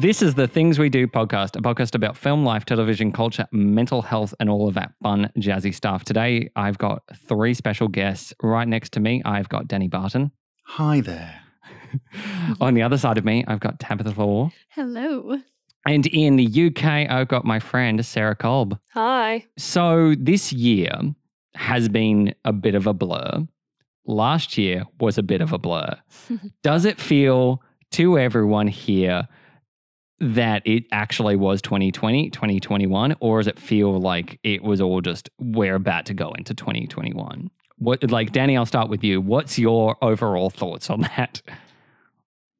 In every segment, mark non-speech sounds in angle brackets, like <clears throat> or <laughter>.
This is the Things We Do podcast, a podcast about film, life, television, culture, mental health, and all of that fun, jazzy stuff. Today, I've got three special guests. Right next to me, I've got Danny Barton. Hi there. <laughs> On the other side of me, I've got Tabitha Law. Hello. And in the UK, I've got my friend Sarah Kolb. Hi. So this year has been a bit of a blur. Last year was a bit of a blur. <laughs> Does it feel to everyone here that it actually was 2020, 2021, or does it feel like it was all just we're about to go into 2021? What like Danny, I'll start with you. What's your overall thoughts on that?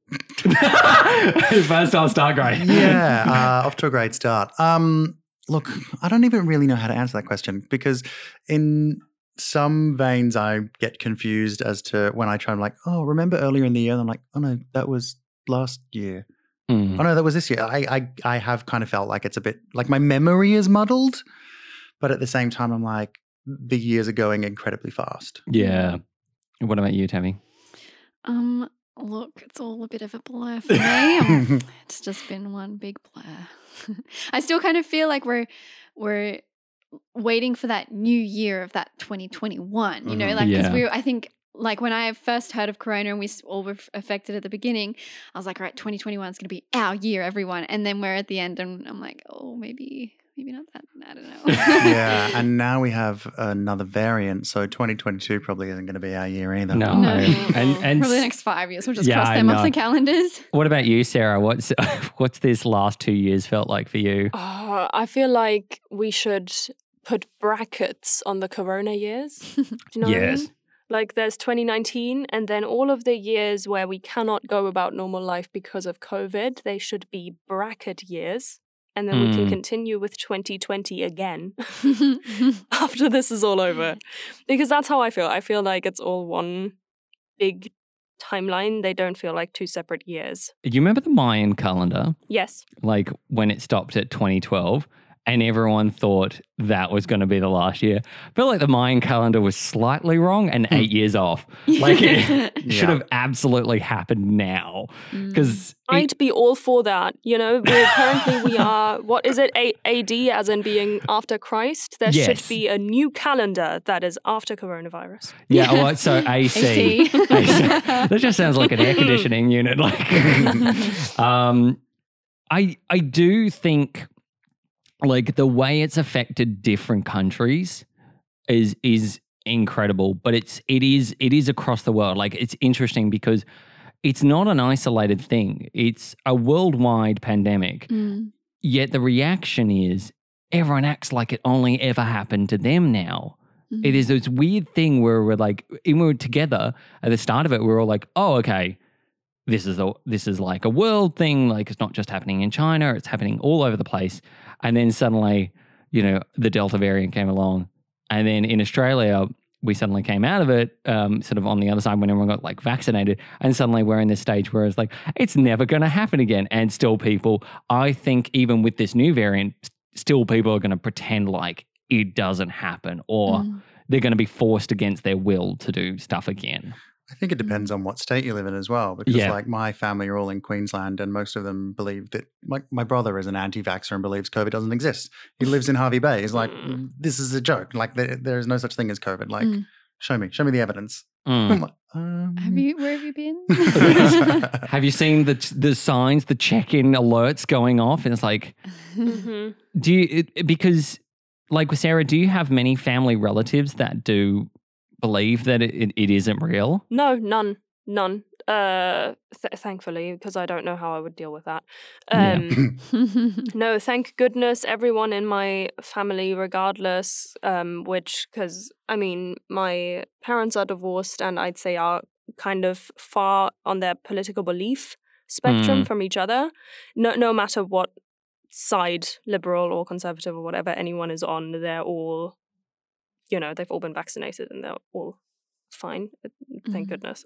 <laughs> First, I'll start great. Yeah, uh, off to a great start. Um, look, I don't even really know how to answer that question because in some veins I get confused as to when I try. I'm like, oh, remember earlier in the year? And I'm like, oh no, that was last year. Mm. Oh no, that was this year. I, I I have kind of felt like it's a bit like my memory is muddled, but at the same time, I'm like the years are going incredibly fast. Yeah. What about you, Tammy? Um, look, it's all a bit of a blur for me. Um, <laughs> it's just been one big blur. <laughs> I still kind of feel like we're we're waiting for that new year of that 2021. You know, Mhm. like because Yeah. we, I think. Like when I first heard of Corona and we all were affected at the beginning, I was like, all right, 2021 is going to be our year, everyone. And then we're at the end and I'm like, oh, maybe, maybe not that. I don't know. <laughs> yeah, <laughs> and now we have another variant, so 2022 probably isn't going to be our year either. No. No. And and <laughs> Probably the next five years. We'll just Yeah, cross them off the calendars. What about you, Sarah? What's what's this last two years felt like for you? Oh, I feel like we should put brackets on the corona years. Do you know what I mean? Like there's 2019 and then all of the years where we cannot go about normal life because of COVID, they should be bracket years. And then we can Mm. continue with 2020 again <laughs> <laughs> after this is all over. Because that's how I feel. I feel like it's all one big timeline. They don't feel like two separate years. Do you remember the Mayan calendar? Yes. Like when it stopped at 2012 and everyone thought that was going to be the last year. I feel like the Mayan calendar was slightly wrong and eight years off. <laughs> Like it should have absolutely happened now Mm. because I'd be all for that. You know, we're currently we are <laughs> what is it? A- AD as in being after Christ. There Yes. should be a new calendar that is after coronavirus. yeah, well, <laughs> so AC. AC. that just sounds like an air conditioning unit. Like, um, I I do think like the way it's affected different countries is is incredible, but it's it is it is across the world. Like it's interesting because it's not an isolated thing. It's a worldwide pandemic. Mm. Yet the reaction is everyone acts like it only ever happened to them now Mm. it is this weird thing where we're like, when we were together at the start of it, We're all like, oh, okay, this is a this is like a world thing. Like it's not just happening in China; it's happening all over the place. And then suddenly, you know, the Delta variant came along, and then in Australia, we suddenly came out of it, um, sort of on the other side when everyone got like vaccinated, and suddenly we're in this stage where it's like it's never going to happen again. And still, people, I think, even with this new variant, still people are going to pretend like it doesn't happen or Mm. they're going to be forced against their will to do stuff again. I think it depends on what state you live in as well, because Yeah. like my family are all in Queensland, and most of them believe that. Like my brother is an anti-vaxxer and believes COVID doesn't exist. He lives in Hervey Bay. He's like, Mm. this is a joke. Like there, there is no such thing as COVID. Like, Mm. show me, show me the evidence. Mm. Like, um, Have you? Where have you been? <laughs> Have you seen the the signs, the check-in alerts going off? And it's like, hmm do you it, because like with Sarah, do you have many family relatives that do believe that it, it, isn't real? No, none, none. Uh, th- thankfully, because I don't know how I would deal with that. Yeah. Um, No, thank goodness everyone in my family, regardless, um, which, because I mean, my parents are divorced and I'd say are kind of far on their political belief spectrum Mm. from each other. No, no matter what side, liberal or conservative or whatever anyone is on, they're all, you know, they've all been vaccinated and they're all fine. uh, Thank Mhm. goodness.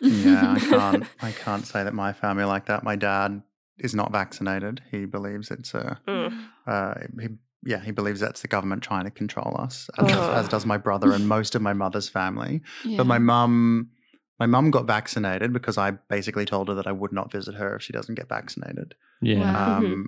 yeah, I <laughs> can't. I can't say that my family are like that. My dad is not vaccinated. He believes it's a. Mm. Uh, he, yeah, he believes that's the government trying to control us, as, does- Oh. as does my brother and most of my mother's family. Yeah. But my mum My mum got vaccinated because I basically told her that I would not visit her if she doesn't get vaccinated. Yeah. Wow. Um, Mhm.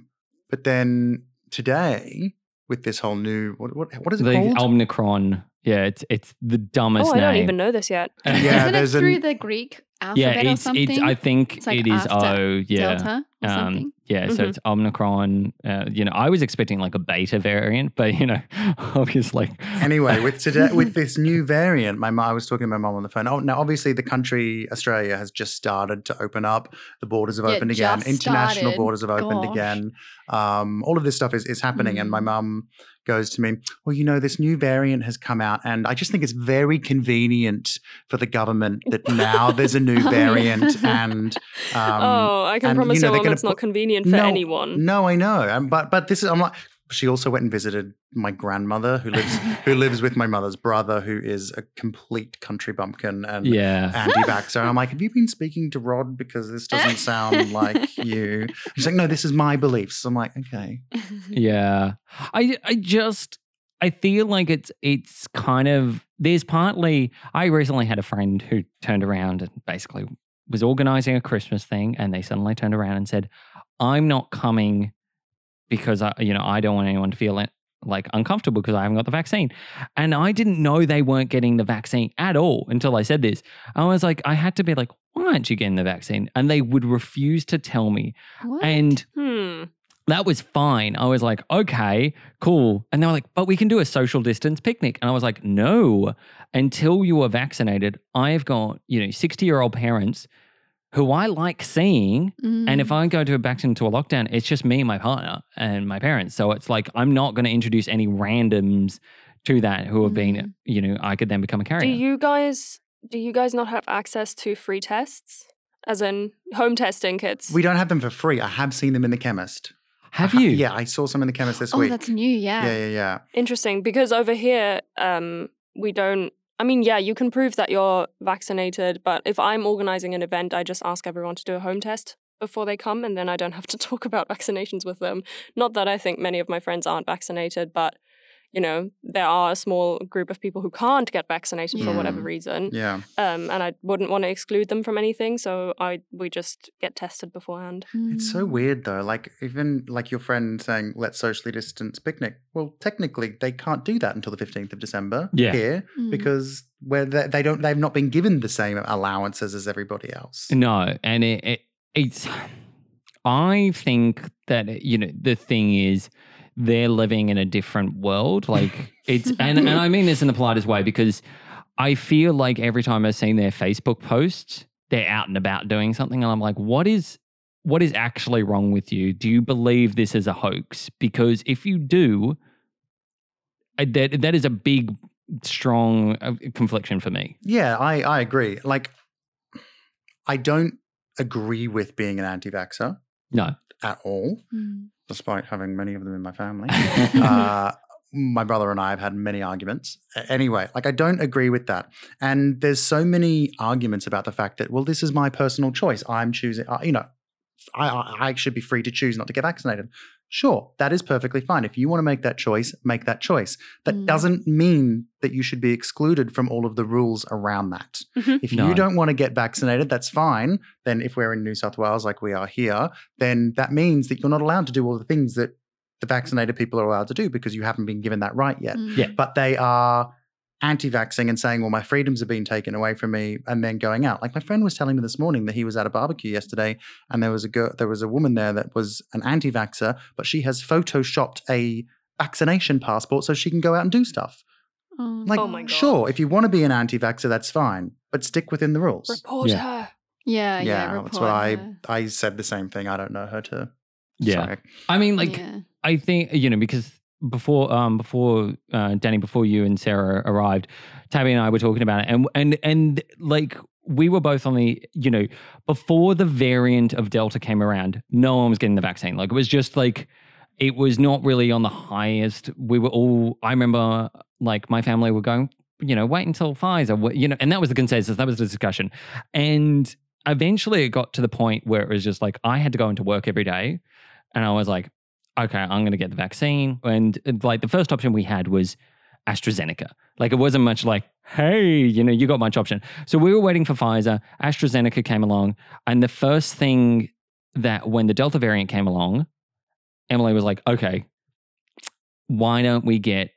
But then today, with this whole new what what, what is it The called? Omicron. Yeah, it's it's the dumbest Oh, I don't name. even know this yet. <laughs> Yeah, Isn't it there's an- through the Greek alphabet yeah, or it's something? it's. I think It's like it is. after Oh, yeah. Delta or Um, something. Yeah, so Mhm. it's Omicron. Uh, you know, I was expecting like a beta variant, but you know, <laughs> obviously. <laughs> anyway, with today with this new variant, my mom, I was talking to my mom on the phone. Oh, now obviously the country Australia has just started to open up. The borders have Yeah, opened again. just International borders have opened Gosh. again. Um, all of this stuff is is happening, and my Mm. mum goes to me, "Well, you know, this new variant has come out, and I just think it's very convenient for the government that now there's a new <laughs> variant and." Um, oh, I can and, promise you know, your they're mom it's not put- convenient for No, anyone. No, I know. Um, but but this is I'm like she also went and visited my grandmother who lives <laughs> who lives with my mother's brother who is a complete country bumpkin and Yeah. anti-vaxxer. And I'm like, have you been speaking to Rod because this doesn't <laughs> sound like you? She's like, no, this is my beliefs. I'm like, okay. <laughs> Yeah. I I just I feel like it's it's kind of there's partly I recently had a friend who turned around and basically was organizing a Christmas thing and they suddenly turned around and said, "I'm not coming because I you know, I don't want anyone to feel it like uncomfortable because I haven't got the vaccine." And I didn't know they weren't getting the vaccine at all until I said this. I was like I had to be like, "Why aren't you getting the vaccine?" And they would refuse to tell me. What? And Hmm. that was fine. I was like, okay, cool. And they were like, but we can do a social distance picnic. And I was like, no, until you are vaccinated, I've got, you know, 60 year old parents who I like seeing. And if Mm. I go to a back into a lockdown, it's just me, my partner, and my parents. So it's like, I'm not going to introduce any randoms to that who have Mm. been, you know, I could then become a carrier. Do you guys do you guys not have access to free tests? As in home testing kits? We don't have them for free. I have seen them in the chemist. have I you? Yeah, I saw some in the chemist this oh, week. Oh, that's new. Yeah. yeah, yeah, yeah. Interesting, because over here, um, we don't. I mean, yeah, you can prove that you're vaccinated, but if I'm organizing an event, I just ask everyone to do a home test before they come, and then I don't have to <laughs> talk about vaccinations with them. Not that I think many of my friends aren't vaccinated, but you know, there are a small group of people who can't get vaccinated for whatever reason, Yeah. um, and I wouldn't want to exclude them from anything, so I we just get tested beforehand. It's so Mm. weird though. Like even like your friend saying, "Let's socially distance picnic." Well, technically, they can't do that until the fifteenth of December Yeah. here Mm. because where they, they don't they've not been given the same allowances as everybody else. No, and it, it it's. I think that you know the thing is they're living in a different world. Like it's <laughs> and and I mean this in the politest way because I feel like every time I've seen their Facebook posts, they're out and about doing something, and I'm like, what is what is actually wrong with you? Do you believe this is a hoax? Because if you do, that that is a big, strong uh, confliction for me. Yeah, I I agree. Like, I don't agree with being an anti-vaxxer No, at all, Mm. Despite having many of them in my family. <laughs> uh, my brother and I have had many arguments. Anyway, like I don't agree with that. And there's so many arguments about the fact that, well, this is my personal choice. I'm choosing, uh, you know, I, I I should be free to choose not to get vaccinated. Sure, that is perfectly fine. If you want to make that choice, make that choice. That Mm. doesn't mean that you should be excluded from all of the rules around that. Mhm. If No. you don't want to get vaccinated, that's fine. Then, if we're in New South Wales like we are here, then that means that you're not allowed to do all the things that the vaccinated people are allowed to do because you haven't been given that right yet. Mm. Yeah. But they are anti vaxxing and saying, well, my freedoms have been taken away from me and then going out. Like my friend was telling me this morning that he was at a barbecue yesterday and there was a girl, there was a woman there that was an anti vaxxer, but she has photoshopped a vaccination passport so she can go out and do stuff. Oh, Like, Oh my God. sure, if you want to be an anti vaxxer, that's fine, but stick within the rules. Report Yeah. her. Yeah, yeah. yeah, that's report what I. I said the same thing. I don't know her to. Yeah. Sorry. I mean, like yeah. I think you know because before um before uh, Danny before you and Sarah arrived, Tabby and I were talking about it, and and and like we were both on the you know before the variant of Delta came around, no one was getting the vaccine. Like it was just like it was not really on the highest. We were all. I remember like my family were going. You know, wait until Pfizer. You know, and that was the consensus. That was the discussion, and eventually it got to the point where it was just like I had to go into work every day, and I was like, okay, I'm going to get the vaccine. And uh, like the first option we had was AstraZeneca. Like it wasn't much like, hey, you know, you got much option. So we were waiting for Pfizer. AstraZeneca came along, and the first thing that when the Delta variant came along, Emily was like, okay, why don't we get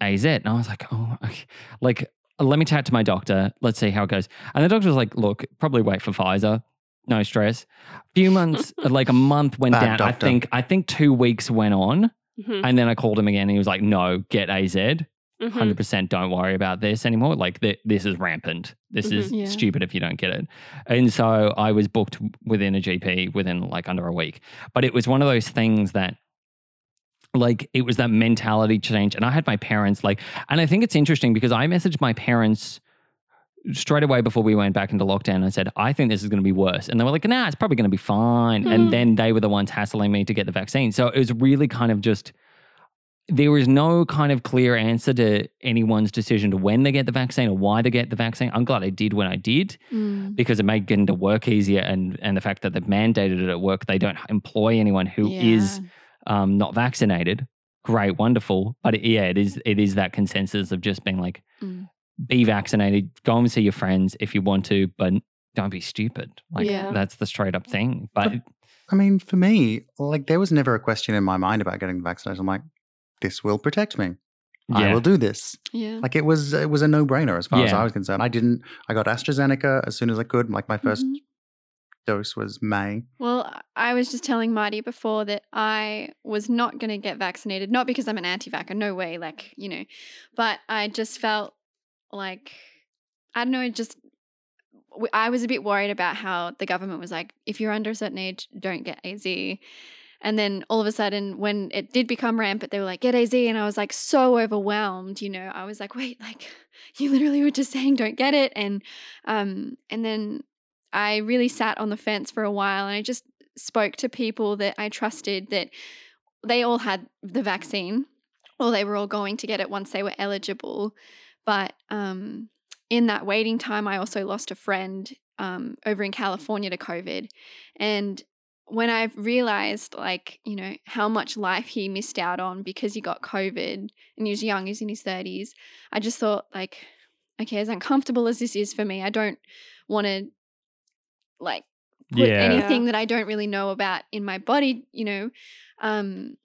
AZ? And I was like, oh, okay. like let me chat to my doctor. Let's see how it goes. And the doctor was like, look, probably wait for Pfizer. No stress. A few months, <laughs> like a month went Bad down. I think I think two weeks went on. Mhm, And then I called him again and he was like, no, get AZ. mhm. 100% don't worry about this anymore. Like, th- this is rampant. This is Mhm. Yeah. stupid if you don't get it. And so I was booked within a GP within like under a week. But it was one of those things that, like, it was that mentality change. And I had my parents, like, and I think it's interesting because I messaged my parents straight away before we went back into lockdown. I said, I think this is going to be worse. And they were like, nah, it's probably going to be fine. Hmm. And then they were the ones hassling me to get the vaccine. So it was really kind of just, there was no kind of clear answer to anyone's decision to when they get the vaccine or why they get the vaccine. I'm glad I did when I did Mm. because it made getting to work easier and and the fact that they've mandated it at work, they don't employ anyone who is Yeah. um, not vaccinated. Great, wonderful, but it, yeah, it is it is that consensus of just being like, Mm. Be vaccinated, go and see your friends if you want to, but don't be stupid. Like Yeah. that's the straight up thing. But I mean, for me, like there was never a question in my mind about getting vaccinated. I'm like, this will protect me. I Yeah. will do this. Yeah. Like it was, it was a no brainer as far as I was concerned. I didn't. I got AstraZeneca as soon as I could. Like my 1st Mhm. dose was May. Well, I was just telling Marty before that I was not going to get vaccinated, not because I'm an anti-vaxxer, no way, like, you know, but I just felt like, I don't know, just, I was a bit worried about how the government was like, if you're under a certain age, don't get AZ. And then all of a sudden, when it did become rampant, they were like, get AZ. And I was like so overwhelmed, you know, I was like, wait, like, <laughs> you literally were just saying don't get it. And, um, and then I really sat on the fence for a while and I just spoke to people that I trusted that they all had the vaccine or they were all going to get it once they were eligible. But um, in that waiting time, I also lost a friend um, over in California to COVID. And when I realized, like, you know, how much life he missed out on because he got COVID and he was young, he's in his 30s, I just thought, like, okay, as uncomfortable as this is for me, I don't want to, like, put Yeah. anything that I don't really know about in my body, you know. Um,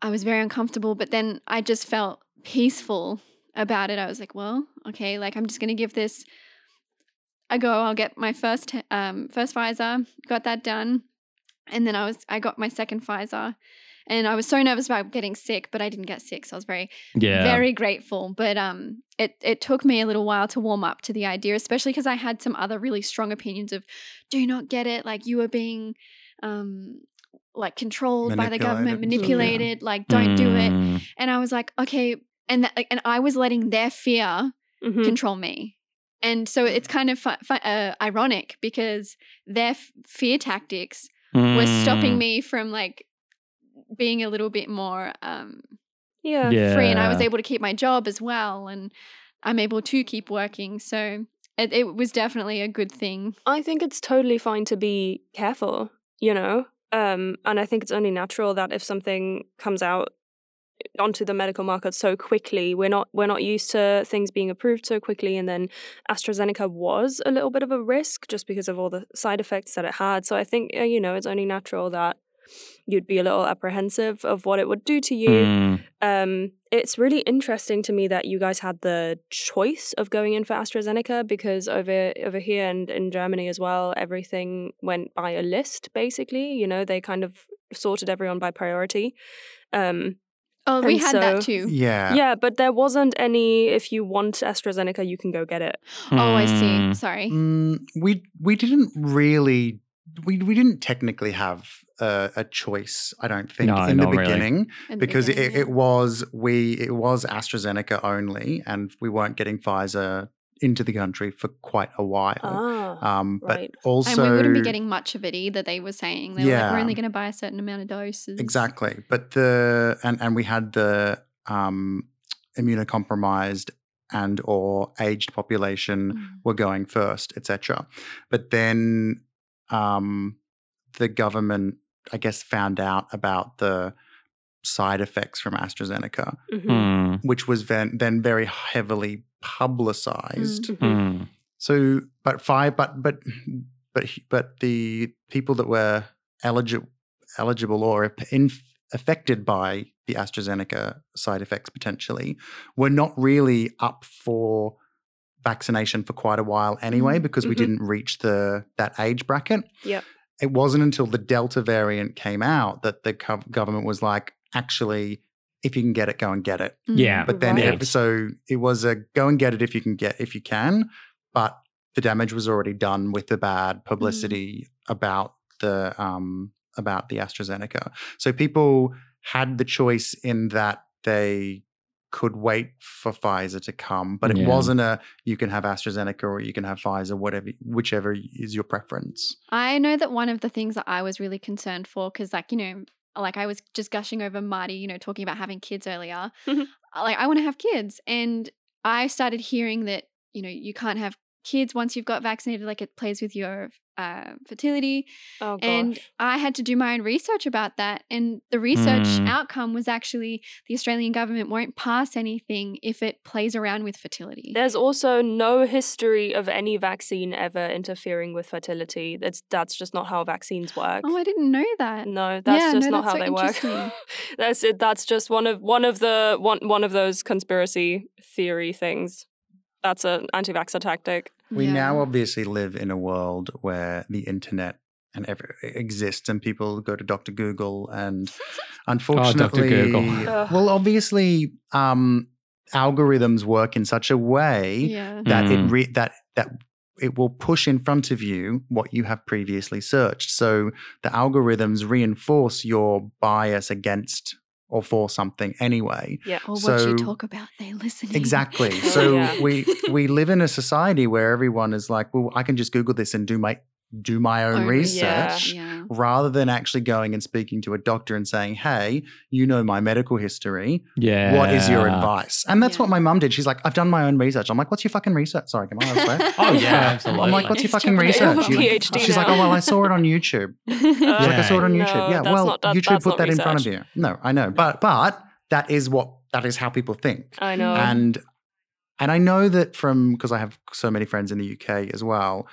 I was very uncomfortable, but then I just felt peaceful about it. I was like, well, okay, like I'm just gonna give this a go. I'll get my first um first Pfizer, got that done, and then I was I got my second Pfizer, and I was so nervous about getting sick, but I didn't get sick, so I was very yeah, very grateful. But um, it it took me a little while to warm up to the idea, especially because I had some other really strong opinions of, do not get it, like you are being, um, like controlled by the government, Manipulated. manipulated, like don't do it. Mm, And I was like, okay, and that, and I was letting their fear Mhm. control me. And so it's kind of fu- fu- uh, ironic because their f- fear tactics were stopping mm. me from like being a little bit more um, Yeah. Yeah. free and I was able to keep my job as well and I'm able to keep working. So it, it was definitely a good thing. I think it's totally fine to be careful, you know? Um, and I think it's only natural that if something comes out onto the medical market so quickly, we're not we're not used to things being approved so quickly and then AstraZeneca was a little bit of a risk just because of all the side effects that it had. So I think uh, you know, it's only natural that you'd be a little apprehensive of what it would do to you Mm, um, it's really interesting to me that you guys had the choice of going in for AstraZeneca because over over here and in Germany as well, everything went by a list. Basically, you know, they kind of sorted everyone by priority. Um, Oh, we And had that too. Yeah. yeah, but there wasn't any. If you want AstraZeneca, you can go get it. Oh, I see. mm. Sorry. Mm, we we didn't really we we didn't technically have a, a choice. I don't think No, in the really. beginning In the because it, beginning, it was we it was AstraZeneca only, and we weren't getting Pfizer into the country for quite a while. Ah, um, but right. also and we wouldn't be getting much of it either. They were saying they were like, we're only going to buy a certain amount of doses. Exactly. But the and and we had the um immunocompromised and or aged population Mm. were going first, etc. But then um the government I guess found out about the side effects from AstraZeneca, Mhm. Mm, which was then, then very heavily publicized. Mhm. mm, So, but five, but but but but the people that were eligible eligible or in, affected by the AstraZeneca side effects potentially were not really up for vaccination for quite a while anyway Mm. because we Mhm. didn't reach the that age bracket. Yep. It wasn't until the Delta variant came out that the gov- government was like, actually, if you can get it, go and get it. Mm. Yeah. But then, Right. it, so it was a go and get it if you can get if you can, but the damage was already done with the bad publicity about the um about the AstraZeneca. So people had the choice in that they could wait for Pfizer to come, but it Yeah. wasn't a you can have AstraZeneca or you can have Pfizer, whatever, whichever is your preference. I know that one of the things that I was really concerned for, because like, you know, like I was just gushing over Marty, you know, talking about having kids earlier. Mhm. Uh, like I want to have kids. And I started hearing that, you know, you can't have kids once you've got vaccinated, like it plays with your uh, fertility. Oh gosh. And I had to do my own research about that. And the research Mm. outcome was actually the Australian government won't pass anything if it plays around with fertility. There's also no history of any vaccine ever interfering with fertility. That's that's just not how vaccines work. oh, I didn't know that. No, that's Yeah, just no, not that's how so they work. <laughs> that's it. That's just one of one of the one one of those conspiracy theory things. That's an anti-vaxxer tactic. We Yeah. now obviously live in a world where the internet and every, exists, and people go to Dr. Google, and <laughs> unfortunately, Google. Well, obviously, um, algorithms work in such a way Yeah. that it Mm. re- that that it will push in front of you what you have previously searched. So the algorithms reinforce your bias against or for something anyway. Yeah. Or what you talk about, they listen. Exactly. <laughs> So yeah. we we live in a society where everyone is like, well, I can just Google this and do my do my own Own research. Yeah. Rather than actually going and speaking to a doctor and saying, "Hey, you know my medical history. yeah. What is your advice?" And that's Yeah. what my mum did. She's like, "I've done my own research." I'm like, "What's your fucking research?" Sorry, can I swear? <laughs> Oh, yeah, <laughs> absolutely. I'm like, "What's your fucking true. You have a research?" You- PhD She's like, "Oh well, I saw it on YouTube." <laughs> She's like, "I Yeah. saw it on No, YouTube." Yeah, well, not- that- YouTube put not that in front of you. No, I know, but but that is what that is how people think I know. and and I know that from because I have so many friends in the UK as well,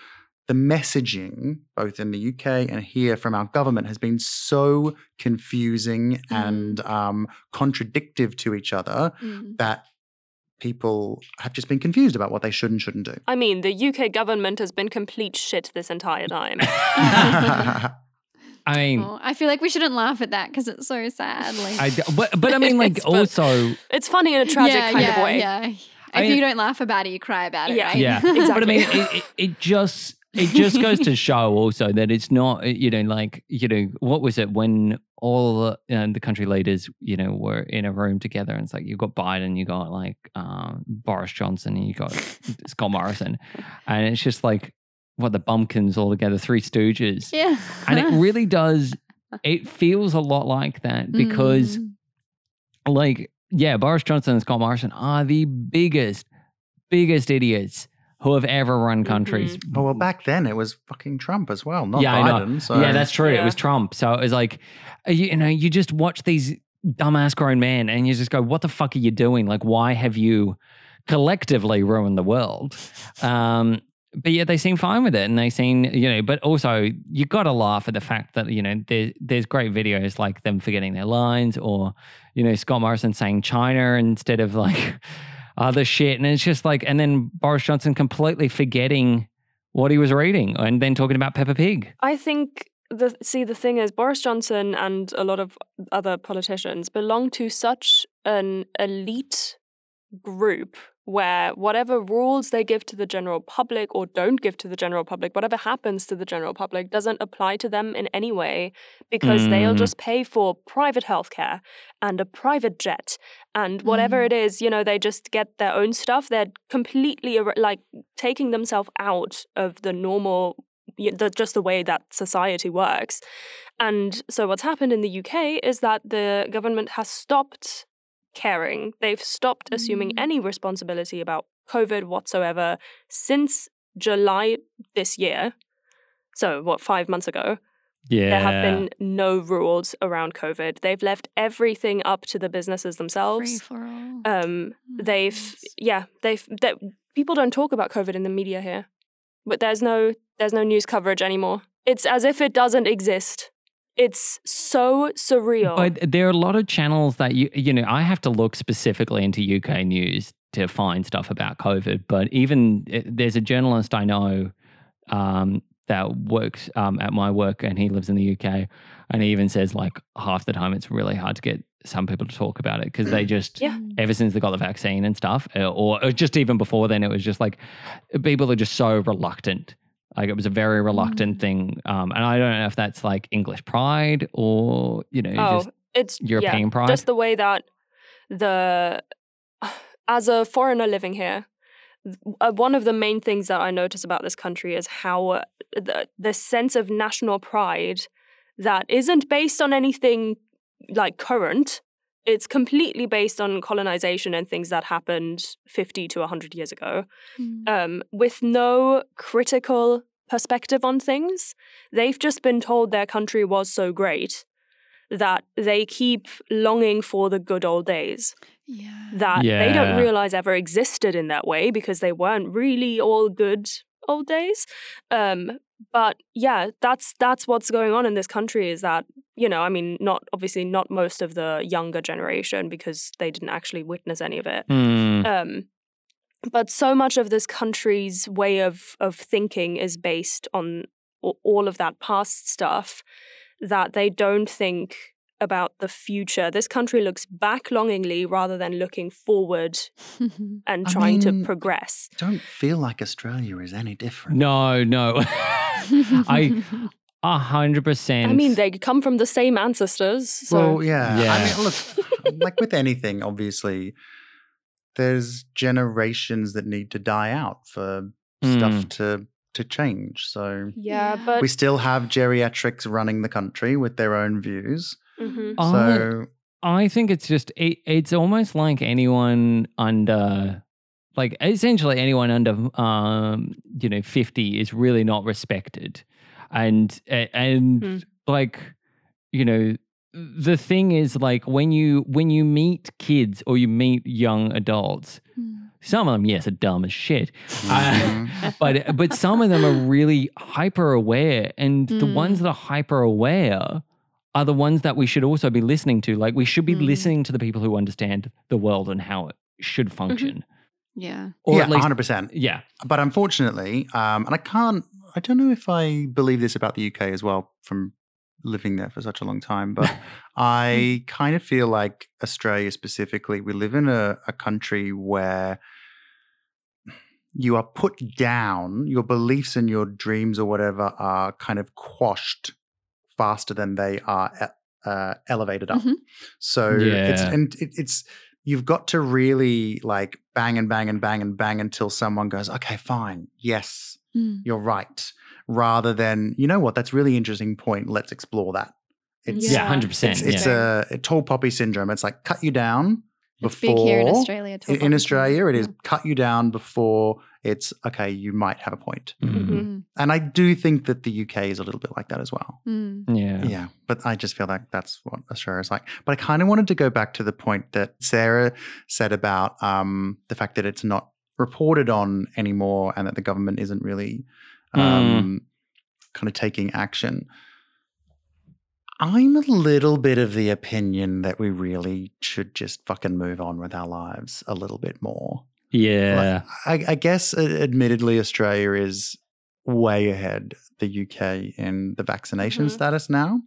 the messaging both in the UK and here from our government has been so confusing and um, contradictive to each other Mm. that people have just been confused about what they should and shouldn't do. I mean, the UK government has been complete shit this entire time. <laughs> <laughs> I mean, Oh, I feel like we shouldn't laugh at that because it's so sad. Like, I d- but but I mean, <laughs> like It's- also, it's funny in a tragic yeah, kind yeah, of way. Yeah. I if mean- you don't laugh about it, you cry about it. Yeah. right? yeah, Exactly. But I mean, it, it, it just it just goes to show also that it's not you know like you know what was it when all uh, the country leaders you know were in a room together and it's like you got Biden, you got like um, Boris Johnson, and you got <laughs> Scott Morrison, and it's just like what the bumpkins all together, three stooges, yeah. and it really <laughs> does. It feels a lot like that because Mm. like yeah, Boris Johnson and Scott Morrison are the biggest, biggest idiots who have ever run countries. oh well, back then it was fucking Trump as well, not Yeah, I know. Biden. So Yeah, that's true. It was Trump. So it was like, uh, you, you know, you just watch these dumbass grown men and you just go, what the fuck are you doing? Like, why have you collectively ruined the world? Um, but yeah, they seem fine with it, and they seem, you know. But also, you got to laugh at the fact that you know there, there's great videos like them forgetting their lines, or you know Scott Morrison saying China instead of like other shit, and it's just like, and then Boris Johnson completely forgetting what he was reading, and then talking about Peppa Pig. I think the see the thing is Boris Johnson and a lot of other politicians belong to such an elite group where whatever rules they give to the general public or don't give to the general public, whatever happens to the general public doesn't apply to them in any way because they'll Mm. just pay for private healthcare and a private jet and whatever Mm. it is, you know, they just get their own stuff. They're completely like taking themselves out of the normal the, just the way that society works. And so what's happened in the UK is that the government has stopped caring. They've stopped assuming Mm. any responsibility about COVID whatsoever since July this year. So, what, five months ago? Yeah. There have been no rules around COVID. They've left everything up to the businesses Free themselves. for all. Um, Oh, they've yeah they've that people don't talk about COVID in the media here, but there's no there's no news coverage anymore. It's as if it doesn't exist. It's so surreal. But there are a lot of channels that you you know I have to look specifically into UK news to find stuff about COVID. But even eh, there's a journalist I know um, that works um, at my work, and he lives in the UK, and he even says like half the time it's really hard to get some people to talk about it because they just Yeah. Mm. ever since they got the vaccine and stuff, uh, or, or just even before then, it was just like people are just so reluctant. Like it was a very reluctant Mm. thing, um, and I don't know if that's like English pride or you know oh, just it's European yeah, pride? Just the way that the <sighs> as a foreigner living here, one of the main things that I notice about this country is how uh, the the sense of national pride that isn't based on anything like current. It's completely based on colonization and things that happened 50 to 100 years ago Mm. um, with no critical perspective on things. They've just been told their country was so great that they keep longing for the good old days Yeah. that they don't realize ever existed in that way because they weren't really all good old days. Um, but yeah, that's that's what's going on in this country is that you know, I mean, not obviously not most of the younger generation because they didn't actually witness any of it. Hmm. Um, but so much of this country's way of of thinking is based on all of that past stuff that they don't think about the future. This country looks back longingly rather than looking forward <laughs> and I trying mean, to progress. Don't feel like Australia is any different. no, no, <laughs> I <laughs> a hundred percent. I mean, they come from the same ancestors. So Well, yeah. I mean, look, like with anything, obviously, there's generations that need to die out for stuff hmm. to to change. So yeah, Yeah. but we still have geriatrics running the country with their own views. Mhm. So I think it's just it, it's almost like anyone under like essentially anyone under um you know 50 is really not respected and and Hmm. like you know the thing is like when you when you meet kids or you meet young adults Mm. Some of them yes are dumb as shit Uh, Mhm. <laughs> but but some of them are really hyper aware and the Mm. ones that are hyper aware are the ones that we should also be listening to like we should be Mm. listening to the people who understand the world and how it should function Yeah. or yeah, at least 100%. yeah But unfortunately, um, and I can't, I don't know if I believe this about the UK as well from living there for such a long time, but <laughs> I kind of feel like Australia specifically, we live in a, a country where you are put down, your beliefs and your dreams or whatever are kind of quashed faster than they are uh, elevated up. Mhm. So it's and it, it's you've got to really like bang and bang and bang and bang until someone goes, okay, fine, yes, Mm. you're right, rather than you know what, that's really interesting point. Let's explore that. It's yeah Yeah. 100% it's, yeah. a, a tall poppy syndrome. It's like cut you down It's big here in Australia. tall in, in Australia, it is syndrome. cut you down before it's okay. You might have a point, Mhm. Mm. and I do think that the UK is a little bit like that as well. Mm. yeah Yeah, but I just feel like that's what Australia is like. But I kind of wanted to go back to the point that Sarah said about um, the fact that it's not reported on anymore and that the government isn't really um, kind of taking action. I'm a little bit of the opinion that we really should just fucking move on with our lives a little bit more. yeah I, I guess, uh, admittedly, Australia is way ahead the UK in the vaccination Mhm. status now.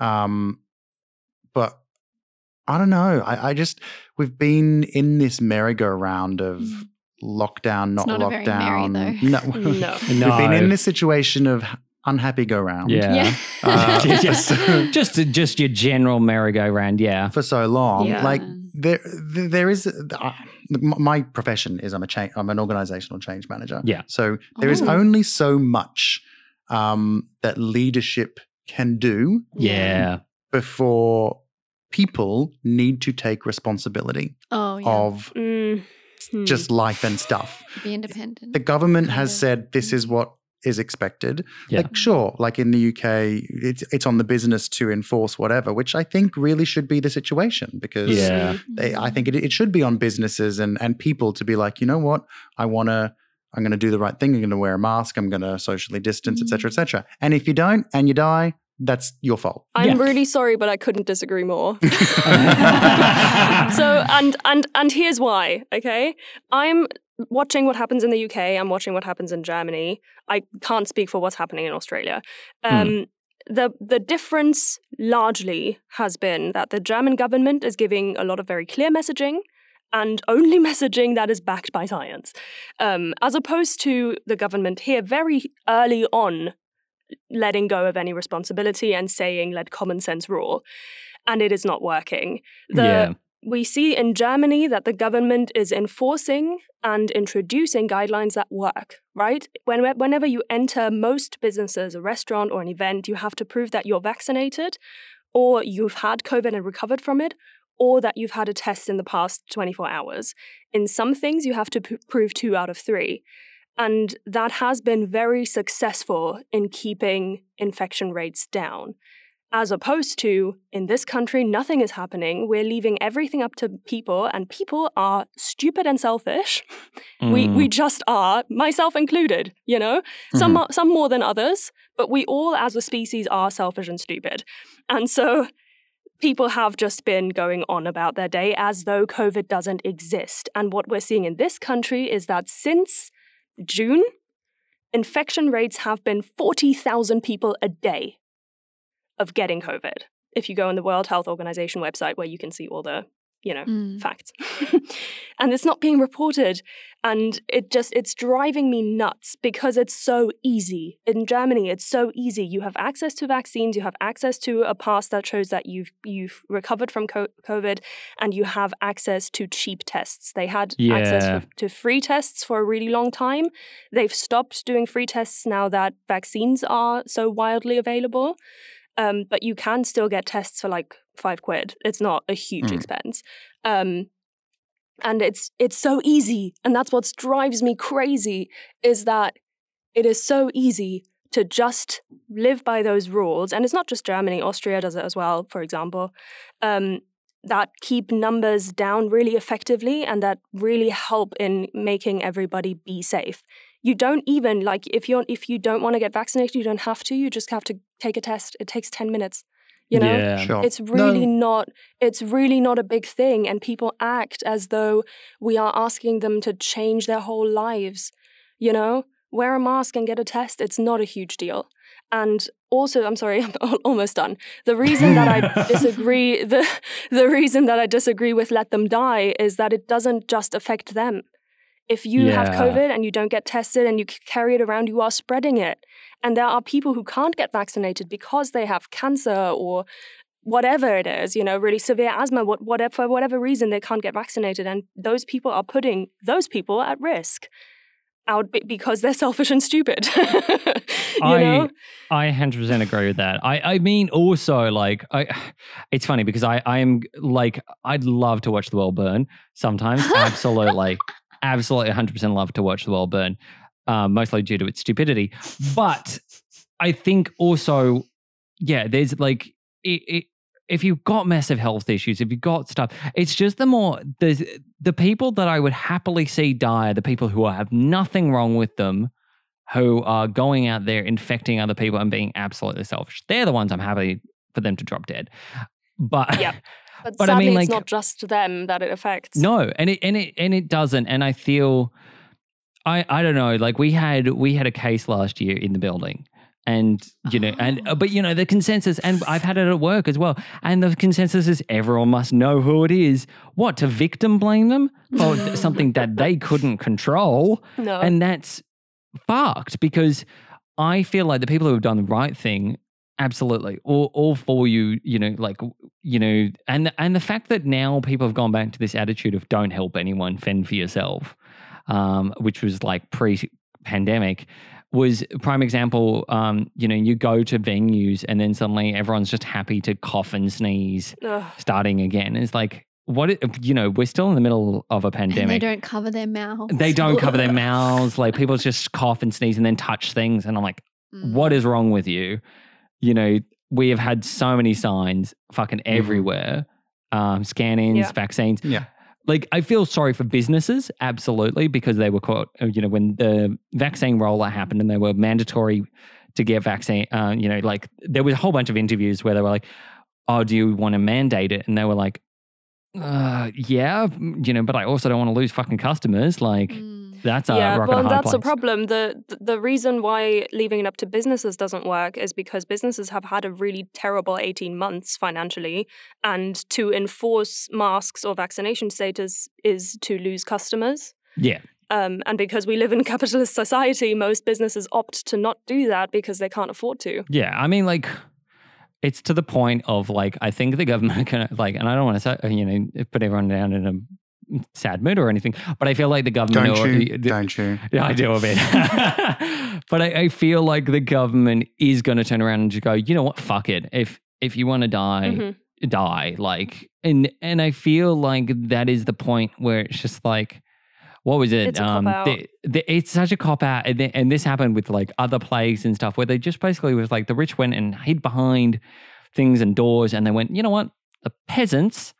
Um, but I don't know. I, I just we've been in this merry-go-round of Mm. lockdown, not, not very merry, lockdown. no, <laughs> No. <laughs> we've been in this situation of unhappy go-round. yeah, Yeah. <laughs> Uh, <laughs> just, <laughs> just just your general merry-go-round yeah for so long. Yeah. Like there, there there is. Uh, my profession is I'm a change. I'm an organizational change manager. Yeah. So there is Oh. only so much um, that leadership can do yeah before people need to take responsibility Oh, yeah. of Mm. Hmm. just life and stuff. Be independent. The government has said this is what is expected. Yeah. Like, sure, like in the UK, it's it's on the business to enforce whatever, which I think really should be the situation because Yeah. they, I think it, it should be on businesses and and people to be like, you know what, I want to. I'm going to do the right thing. I'm going to wear a mask. I'm going to socially distance, etc., etc. And if you don't and you die, that's your fault. I'm Yeah. really sorry, but I couldn't disagree more. <laughs> so and and and here's why okay i'm watching what happens in the uk i'm watching what happens in germany i can't speak for what's happening in australia. Um, the the difference largely has been that the german government is giving a lot of very clear messaging and only <laughs> messaging that is backed by science. Um, as opposed to the government here very early on letting go of any responsibility and saying let common sense rule. And it is not working. The yeah. We see in Germany that the government is enforcing and introducing guidelines that work, right? When, whenever you enter most businesses, a restaurant or an event, you have to prove that you're vaccinated or you've had COVID and recovered from it or that you've had a test in the past 24 hours. In some things, you have to p- prove two out of three. And that has been very successful in keeping infection rates down as opposed to in this country nothing is happening. We're leaving everything up to people and people are stupid and selfish. We Mm. we just are myself included you know? Some mo- some more than others but we all as a species are selfish and stupid. And so people have just been going on about their day as though covid doesn't exist. And what we're seeing in this country is that since june infection rates have been 40,000 people a day of getting COVID. If you go on the World Health Organization website where you can see all the, you know, Mm. facts. <laughs> and it's not being reported. And it just, it's driving me nuts because it's so easy. In Germany, it's so easy. You have access to vaccines, you have access to a pass that shows that you've, you've recovered from COVID, and you have access to cheap tests. They had access Yeah. for, to free tests for a really long time. They've stopped doing free tests now that vaccines are so wildly available. Um, but you can still get tests for like five quid. It's not a huge Mm. expense. Um, and it's it's so easy, and that's what drives me crazy is that it is so easy to just live by those rules, and it's not just Germany. Austria does it as well, for example. Um, that keep numbers down really effectively, and that really help in making everybody be safe. You don't even like if you're if you don't want to get vaccinated, you don't have to. You just have to take a test. It takes ten minutes. You know, yeah. Sure. it's really No. not it's really not a big thing and people act as though we are asking them to change their whole lives you know wear a mask and get a test it's not a huge deal and also i'm sorry <laughs> i'm almost done the reason that i <laughs> disagree the the reason that i disagree with let them die is that it doesn't just affect them if you have covid and you don't get tested and you carry it around you are spreading it and there are people who can't get vaccinated because they have cancer or whatever it is, you know, really severe asthma, what, whatever, for whatever reason, they can't get vaccinated. And those people are putting those people at risk out because they're <laughs> selfish and stupid. <laughs> you I know? I 100% agree with that. I I mean also like I it's funny because I I am like I'd love to watch the world burn sometimes <laughs> absolutely absolutely 100% love to watch the world burn um, mostly due to its stupidity but I think also yeah there's like it, it if you've got massive health issues, if you've got stuff, it's just the more there's the people that I would happily see die, are the people who have nothing wrong with them, who are going out there infecting other people and being absolutely selfish. They're the ones I'm happy for them to drop dead. But Yep. <laughs> But, But I sadly, mean, it's not just them that it affects. no, and it and it and it doesn't. And I feel I I don't know, like we had we had a case last year in the building. And you know, and uh, but you know the consensus, and I've had it at work as well. And the consensus is everyone must know who it is. What to victim blame them for <laughs> something that they couldn't control? No. and that's fucked because I feel like the people who have done the right thing, absolutely, all, all for you, you know, like you know, and and the fact that now people have gone back to this attitude of don't help anyone, fend for yourself, um, which was like pre-pandemic. Was prime example. Um, you know, you go to venues and then suddenly everyone's just happy to cough and sneeze, Ugh. starting again. It's like what you know, we're still in the middle of a And pandemic. they don't cover their mouths. They don't cover their <laughs> mouths. Like people just cough and sneeze and then touch things. And I'm like, Mm. what is wrong with you? You know, we have had so many signs fucking everywhere. Um, scan-ins, Yeah. vaccines. Yeah. Like I feel sorry for businesses, absolutely, because they were caught. uh, You know, when the vaccine rollout happened and they were mandatory to get vaccine. Uh, you know, like there was a whole bunch of interviews where they were like, "Oh, do you want to mandate it?" And they were like, uh, "Yeah, you know, but I also don't want to lose fucking customers." Like Mm. That's a yeah, rock well, a that's the place. problem. The the reason why leaving it up to businesses doesn't work is because businesses have had a really terrible 18 months financially, and to enforce masks or vaccination status is to lose customers. Yeah, Um, and because we live in <laughs> capitalist society, most businesses opt to not do that because they can't afford to. Yeah, I mean, like, it's to the point of like, I think the <laughs> government can like, and I don't want to say, you know, put everyone down in a sad mood or anything, but I feel like the government. Don't you? the- Don't you? Yeah, I do a bit. <laughs> but I, I feel like the government is going to turn around and just go, you know what? Fuck it. If if you want to die, Mhm. die. Like, and and I feel like that is the point where it's just like, what was it? It's a the- the- it's such a cop out, and, th- and this happened with like other plagues and stuff, where they just basically was like the rich went and hid behind things and doors, and they went, you know what? The peasants,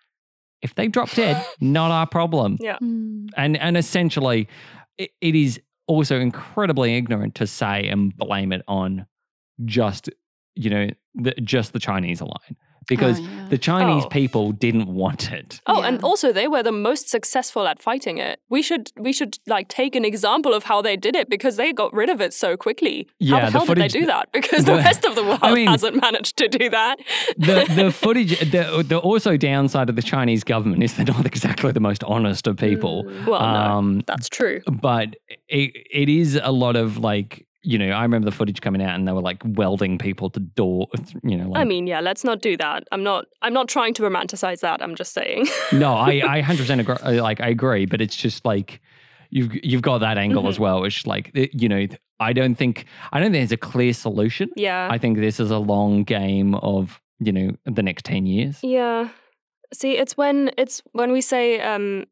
if they drop dead, not our problem Yeah. Mm. and and essentially it, it is also incredibly ignorant to say and blame it on just you know the, just the chinese alone because Oh, yeah. the chinese Oh. people didn't want it Oh, and also they were the most successful at fighting it. We should we should like take an example of how they did it because they got rid of it so quickly. Yeah, how the the hell footage- did they do that? Because the- the, rest of the <laughs> world I mean- hasn't managed to do that. the the <laughs> footage the the also downside of the chinese government is they're not <laughs> exactly the most honest of people Mm, well, no, um that's true. but it, it is a lot of like you know i remember the footage coming out and they were like welding people to door you know like I mean, yeah, let's not do that. I'm not. I'm not trying to romanticize that. I'm just saying. <laughs> no, I I hundred percent agree. uh, Like I agree, but it's just like you've you've got that angle as Mhm. well. It's like you know, I don't think I don't think there's a clear solution. yeah. I think this is a long game of you know the next ten years. Yeah. See, it's when it's when we say um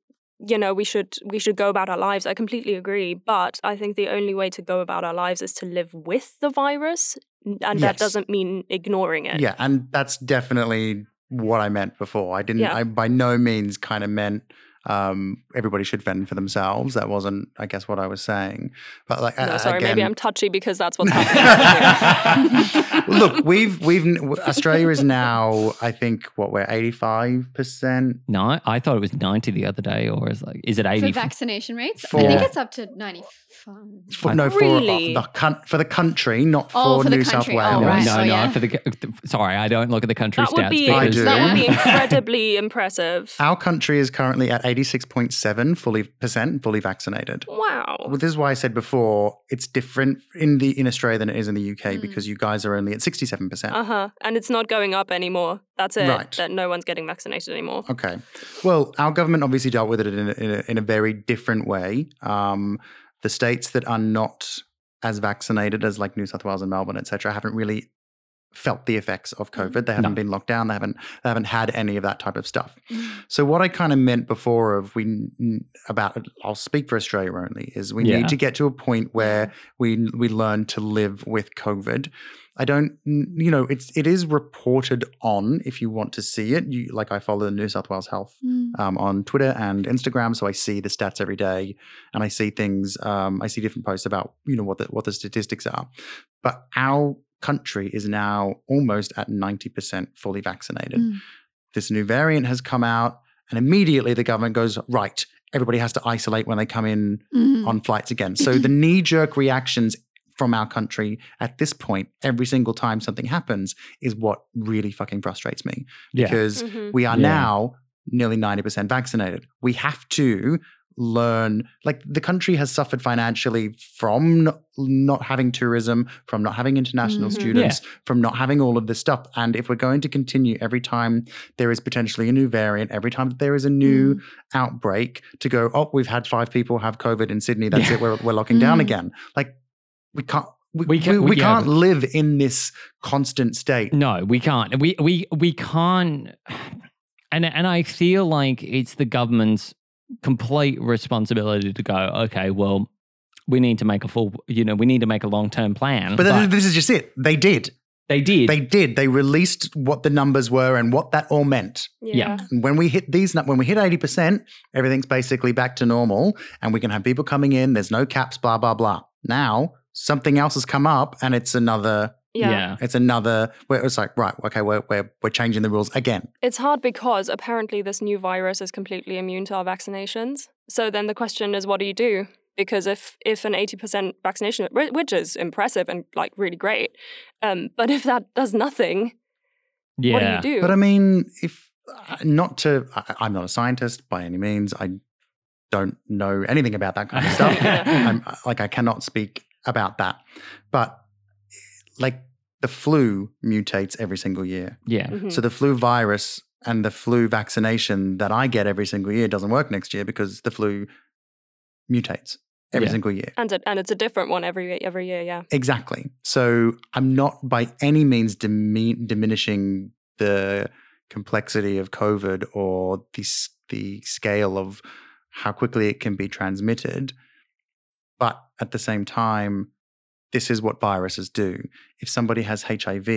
you know we should we should go about our lives. I completely agree, but I think the only way to go about our lives is to live with the virus, and that Yes. doesn't mean ignoring it. Yeah, and that's definitely what I meant before. I didn't. Yeah. I by no means kind of meant um, everybody should fend for themselves. That wasn't, I guess, what I was saying. But like, No, a- sorry, maybe I'm touchy because that's <laughs> what's happening. Look, we've we've Australia is now. I think what we're eighty five percent. No, I thought it was ninety the other day, or is like is it 80 For eighty? vaccination rates, I think it's up to 95. For, no, for Really? the for the country, not for Oh, for the New South country. Oh, Wales. no, no, Oh, yeah. For the sorry, I don't look at the country that would stats be I do. that would be incredibly impressive. Our country is currently at eighty six point seven fully percent fully vaccinated. Wow. Well, this is why I said before it's different in the in Australia than it is in the UK Mm. because you guys are only at sixty seven percent. Uh huh. And it's not going up anymore. That's it. Right. That no one's getting vaccinated anymore. Okay. Well, our government obviously dealt with it in a, in a, in a very different way. Um, the states that are not as vaccinated as like New South Wales and Melbourne, etc., haven't really felt the effects of COVID. They haven't No. been locked down. They haven't they haven't had any of that type of stuff. Mm. So what I kind of meant before of we about I'll speak for Australia only is we Yeah. need to get to a point where we we learn to live with COVID. I don't you know it's it is reported on if you want to see it. You like I follow the New South Wales Health Mm. um, on Twitter and Instagram, so I see the stats every day, and I see things. Um, I see different posts about you know what the what the statistics are. But our country is now almost at ninety percent fully vaccinated. Mm. This new variant has come out, and immediately the government goes right. Everybody has to isolate when they come in Mm. on flights again. So the <clears throat> knee jerk reactions from our country at this point, every single time something happens, is what really fucking frustrates me yeah, because Mhm. we are Yeah. now nearly 90% vaccinated. We have to learn, like, the country has suffered financially from not, not having tourism, from not having international Mhm. students, from not having all of this stuff. And if we're going to continue every time there is potentially a new variant, every time there is a new Mm. outbreak, to go, oh, we've had five people have COVID in Sydney, that's Yeah. it, we're, we're locking down Mm. again. Like, we can't. We, We we, can- we, we- yeah, can't live in this constant state. No, we can't. We we we can't. and and I feel like it's the government's complete responsibility to go. Okay, well, we need to make a full. You know, we need to make a long term plan. But, th- this is just it. They did. they did. They did. They released what the numbers were and what that all meant. Yeah. And when we hit these, when we hit eighty percent, everything's basically back to normal, and we can have people coming in. There's no caps. Blah blah blah. Now something else has come up, and it's another. Yeah. yeah. It's another. Where it's like, right, okay, we're we're we're changing the rules again. It's hard because apparently this new virus is completely immune to our vaccinations. So then the question is, what do you do? Because if if an eighty percent vaccination, which is impressive and like really great, um, but if that does nothing, Yeah. what do you do? But I mean, if uh, not to, I, I'm not a scientist by any means. I don't know anything about that kind of stuff. <laughs> I'm like I cannot speak about that. But like the flu mutates every single year. yeah. Mhm. So the flu virus and the flu vaccination that I get every single year doesn't work next year because the flu mutates every Yeah. single year. and it, and it's a different one every every year. Yeah. Exactly. So I'm not by any means dimi- diminishing the complexity of COVID or the the scale of how quickly it can be transmitted, but at the same time, this is what viruses do. If somebody has HIV,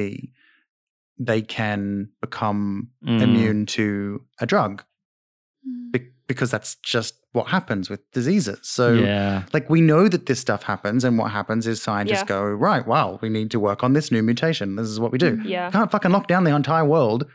they can become Mm. immune to a drug Mm. be- because that's just what happens with diseases. So yeah. like we know that this stuff happens, and what happens is scientists Yeah. go, right, well, we need to work on this new mutation. This is what we do. Mhm. Yeah. Can't fucking lock down the entire world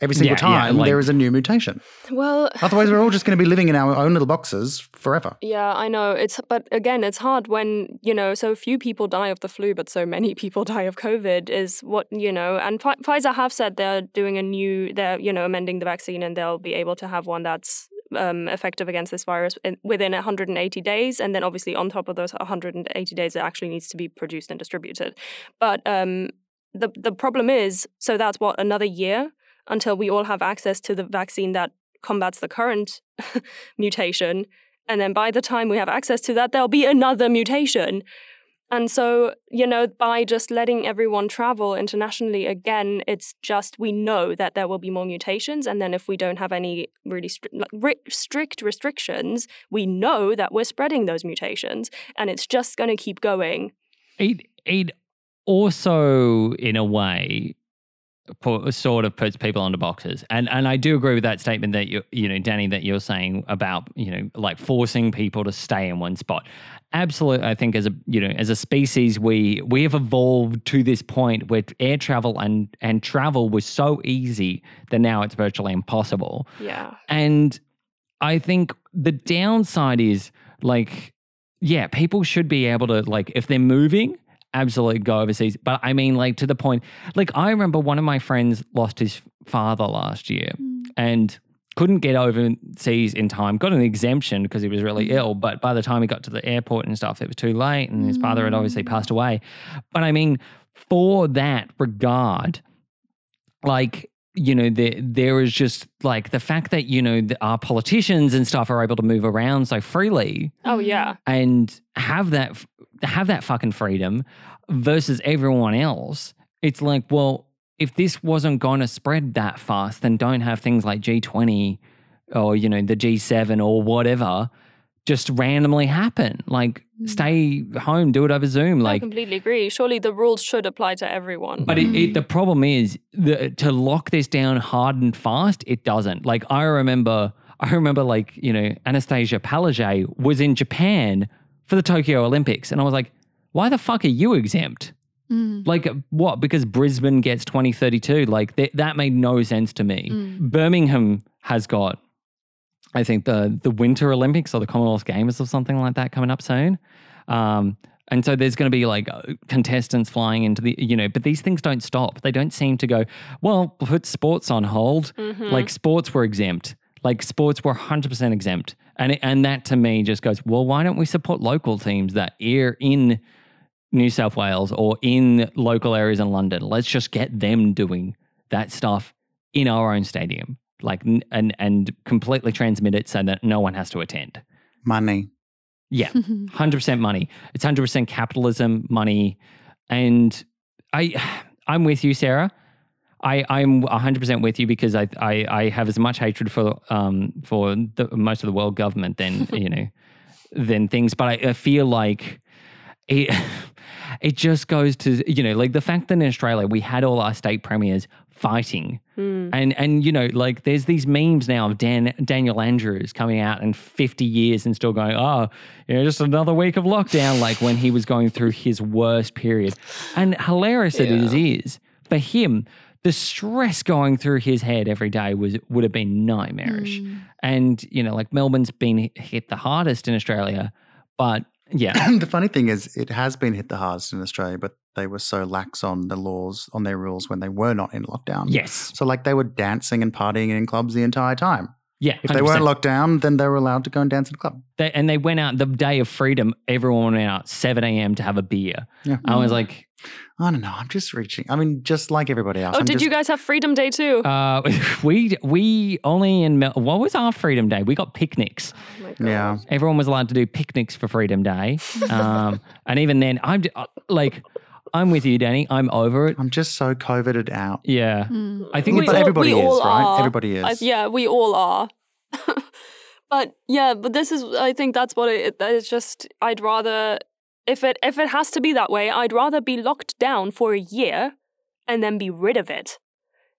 every single Yeah, yeah, time like- there is a new mutation. Well, Otherwise, we're all just going to be living in our own little boxes forever. Yeah, I know. It's but again, it's hard when, you know, so few people die of the flu but so many <laughs> people die of COVID is what, you know, and Pfi- Pfizer have said they're doing a new they're, you know, amending the vaccine and they'll be able to have one that's um, effective against this virus in, within 180 days and then obviously on top of those 180 days it actually needs to be produced and distributed. But um the the problem is so that's what another year until we all have access to the vaccine that combats the current <laughs> mutation and then by the time we have access to that, there'll be another mutation. And so, you know, by just letting everyone travel internationally again, it's just we know that there will be more mutations. And then if we don't have any really stri- like, ri- strict restrictions, we know that we're spreading those mutations. And it's just going to keep going. It it also, in a way, put, sort of puts people under boxes, and and I do agree with that statement that you you know, Danny, that you're saying about you know, like forcing people to stay in one spot. Absolutely, I think as a you know, as a species, we we have evolved to this point where air travel and and travel was so easy that now it's virtually impossible. Yeah. And I think the downside is like, yeah, people should be able to, like, if they're moving, absolutely go overseas. But I mean, like, to the point, like, I remember one of my friends lost his father last year Mm. and couldn't get overseas in time, got an exemption because he was really Mm. ill. But by the time he got to the airport and stuff, it was too late. And his father had obviously Mm. passed away. But I mean, for that regard, like you know there there is just like the fact that you know the, our politicians and stuff are able to move around so freely Oh, Mm. yeah. and have that have that fucking freedom versus everyone else it's like well if this wasn't going to spread that fast then don't have things like G20 or you know the G7 or whatever just randomly happen like Mm. stay home do it over zoom Like, I completely agree. Surely the rules should apply to everyone. but it, Mm. it, the problem is the, to lock this down hard and fast, it doesn't. Like I remember, I remember like you know Annastacia Palaszczuk was in Japan for the Tokyo Olympics, and I was like, why the fuck are you exempt? Mm. Like what? Because Brisbane gets twenty thirty two. Like th- that made no sense to me. Mm. Birmingham has got, I think the the Winter Olympics or the Commonwealth Games or something like that coming up soon. Um, and so there's going to be like uh, contestants flying into the, you know, but these things don't stop. They don't seem to go, well, put sports on hold. Mhm. Like sports were exempt. Like sports were 100% exempt. And, it, and that to me just goes, well, why don't we support local teams that are in New South Wales or in local areas in London? Let's just get them doing that stuff in our own stadium, like, and, and completely transmit it so that no one has to attend. Money. Yeah. <laughs> hundred percent money. It's hundred percent capitalism, money, and I, I'm with you, Sarah. I, I'm 100% with you because I, I, I have as much hatred for um for the, most of the world government than <laughs> you know than things, but I, I feel like it <laughs> it just goes to you know like the fact that in Australia we had all our state premiers fighting. Mm. and and you know like there's these memes now of Dan Daniel Andrews coming out in 50 years and still going oh you know just another week of lockdown like when he was going through his worst period. And hilarious it is is for him the stress going through his head every day was would have been nightmarish Mm. and you know like Melbourne's been hit the hardest in Australia but yeah <clears throat> the funny thing is, it has been hit the hardest in Australia, but they were so lax on the laws, on their rules when they were not in lockdown. yes So, like, they were dancing and partying in clubs the entire time. Yeah If they 100%. weren't locked down, then they were allowed to go and dance in a club. They, and they went out the day of freedom. Everyone went out 7 a.m. to have a beer. Yeah. I was like, I don't know. I'm just reaching. I mean, just like everybody else. Oh, I'm did just, you guys have Freedom Day too? uh, <laughs> we we only in Mel- what was our Freedom Day? We got picnics. oh my Yeah. Everyone was allowed to do picnics for Freedom Day, <laughs> um, and even then, I'm uh, like, I'm with you, Danny. I'm over it. I'm just so coveted out. Yeah, Mm. I think We it's but all- everybody we is, all right? are. Everybody is. I, yeah, we all are. <laughs> but yeah, but this is. I think that's what it. It's just. I'd rather if it if it has to be that way, I'd rather be locked down for a year and then be rid of it.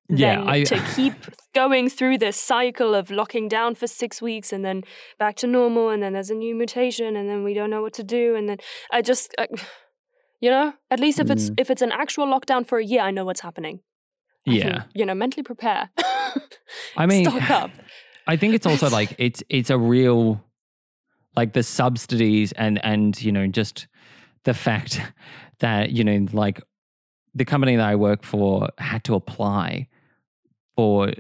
Yeah, than I- to <laughs> keep going through this cycle of locking down for six weeks and then back to normal, and then there's a new mutation, and then we don't know what to do, and then I just, I, you know, at least if it's Mm. if it's an actual lockdown for a year, I know what's happening. I can, yeah. you know, mentally prepare. <laughs> I mean, stock up. <sighs> I think it's also <laughs> like it's it's a real like the subsidies and and you know just the fact <laughs> that you know like the company that I work for had to apply for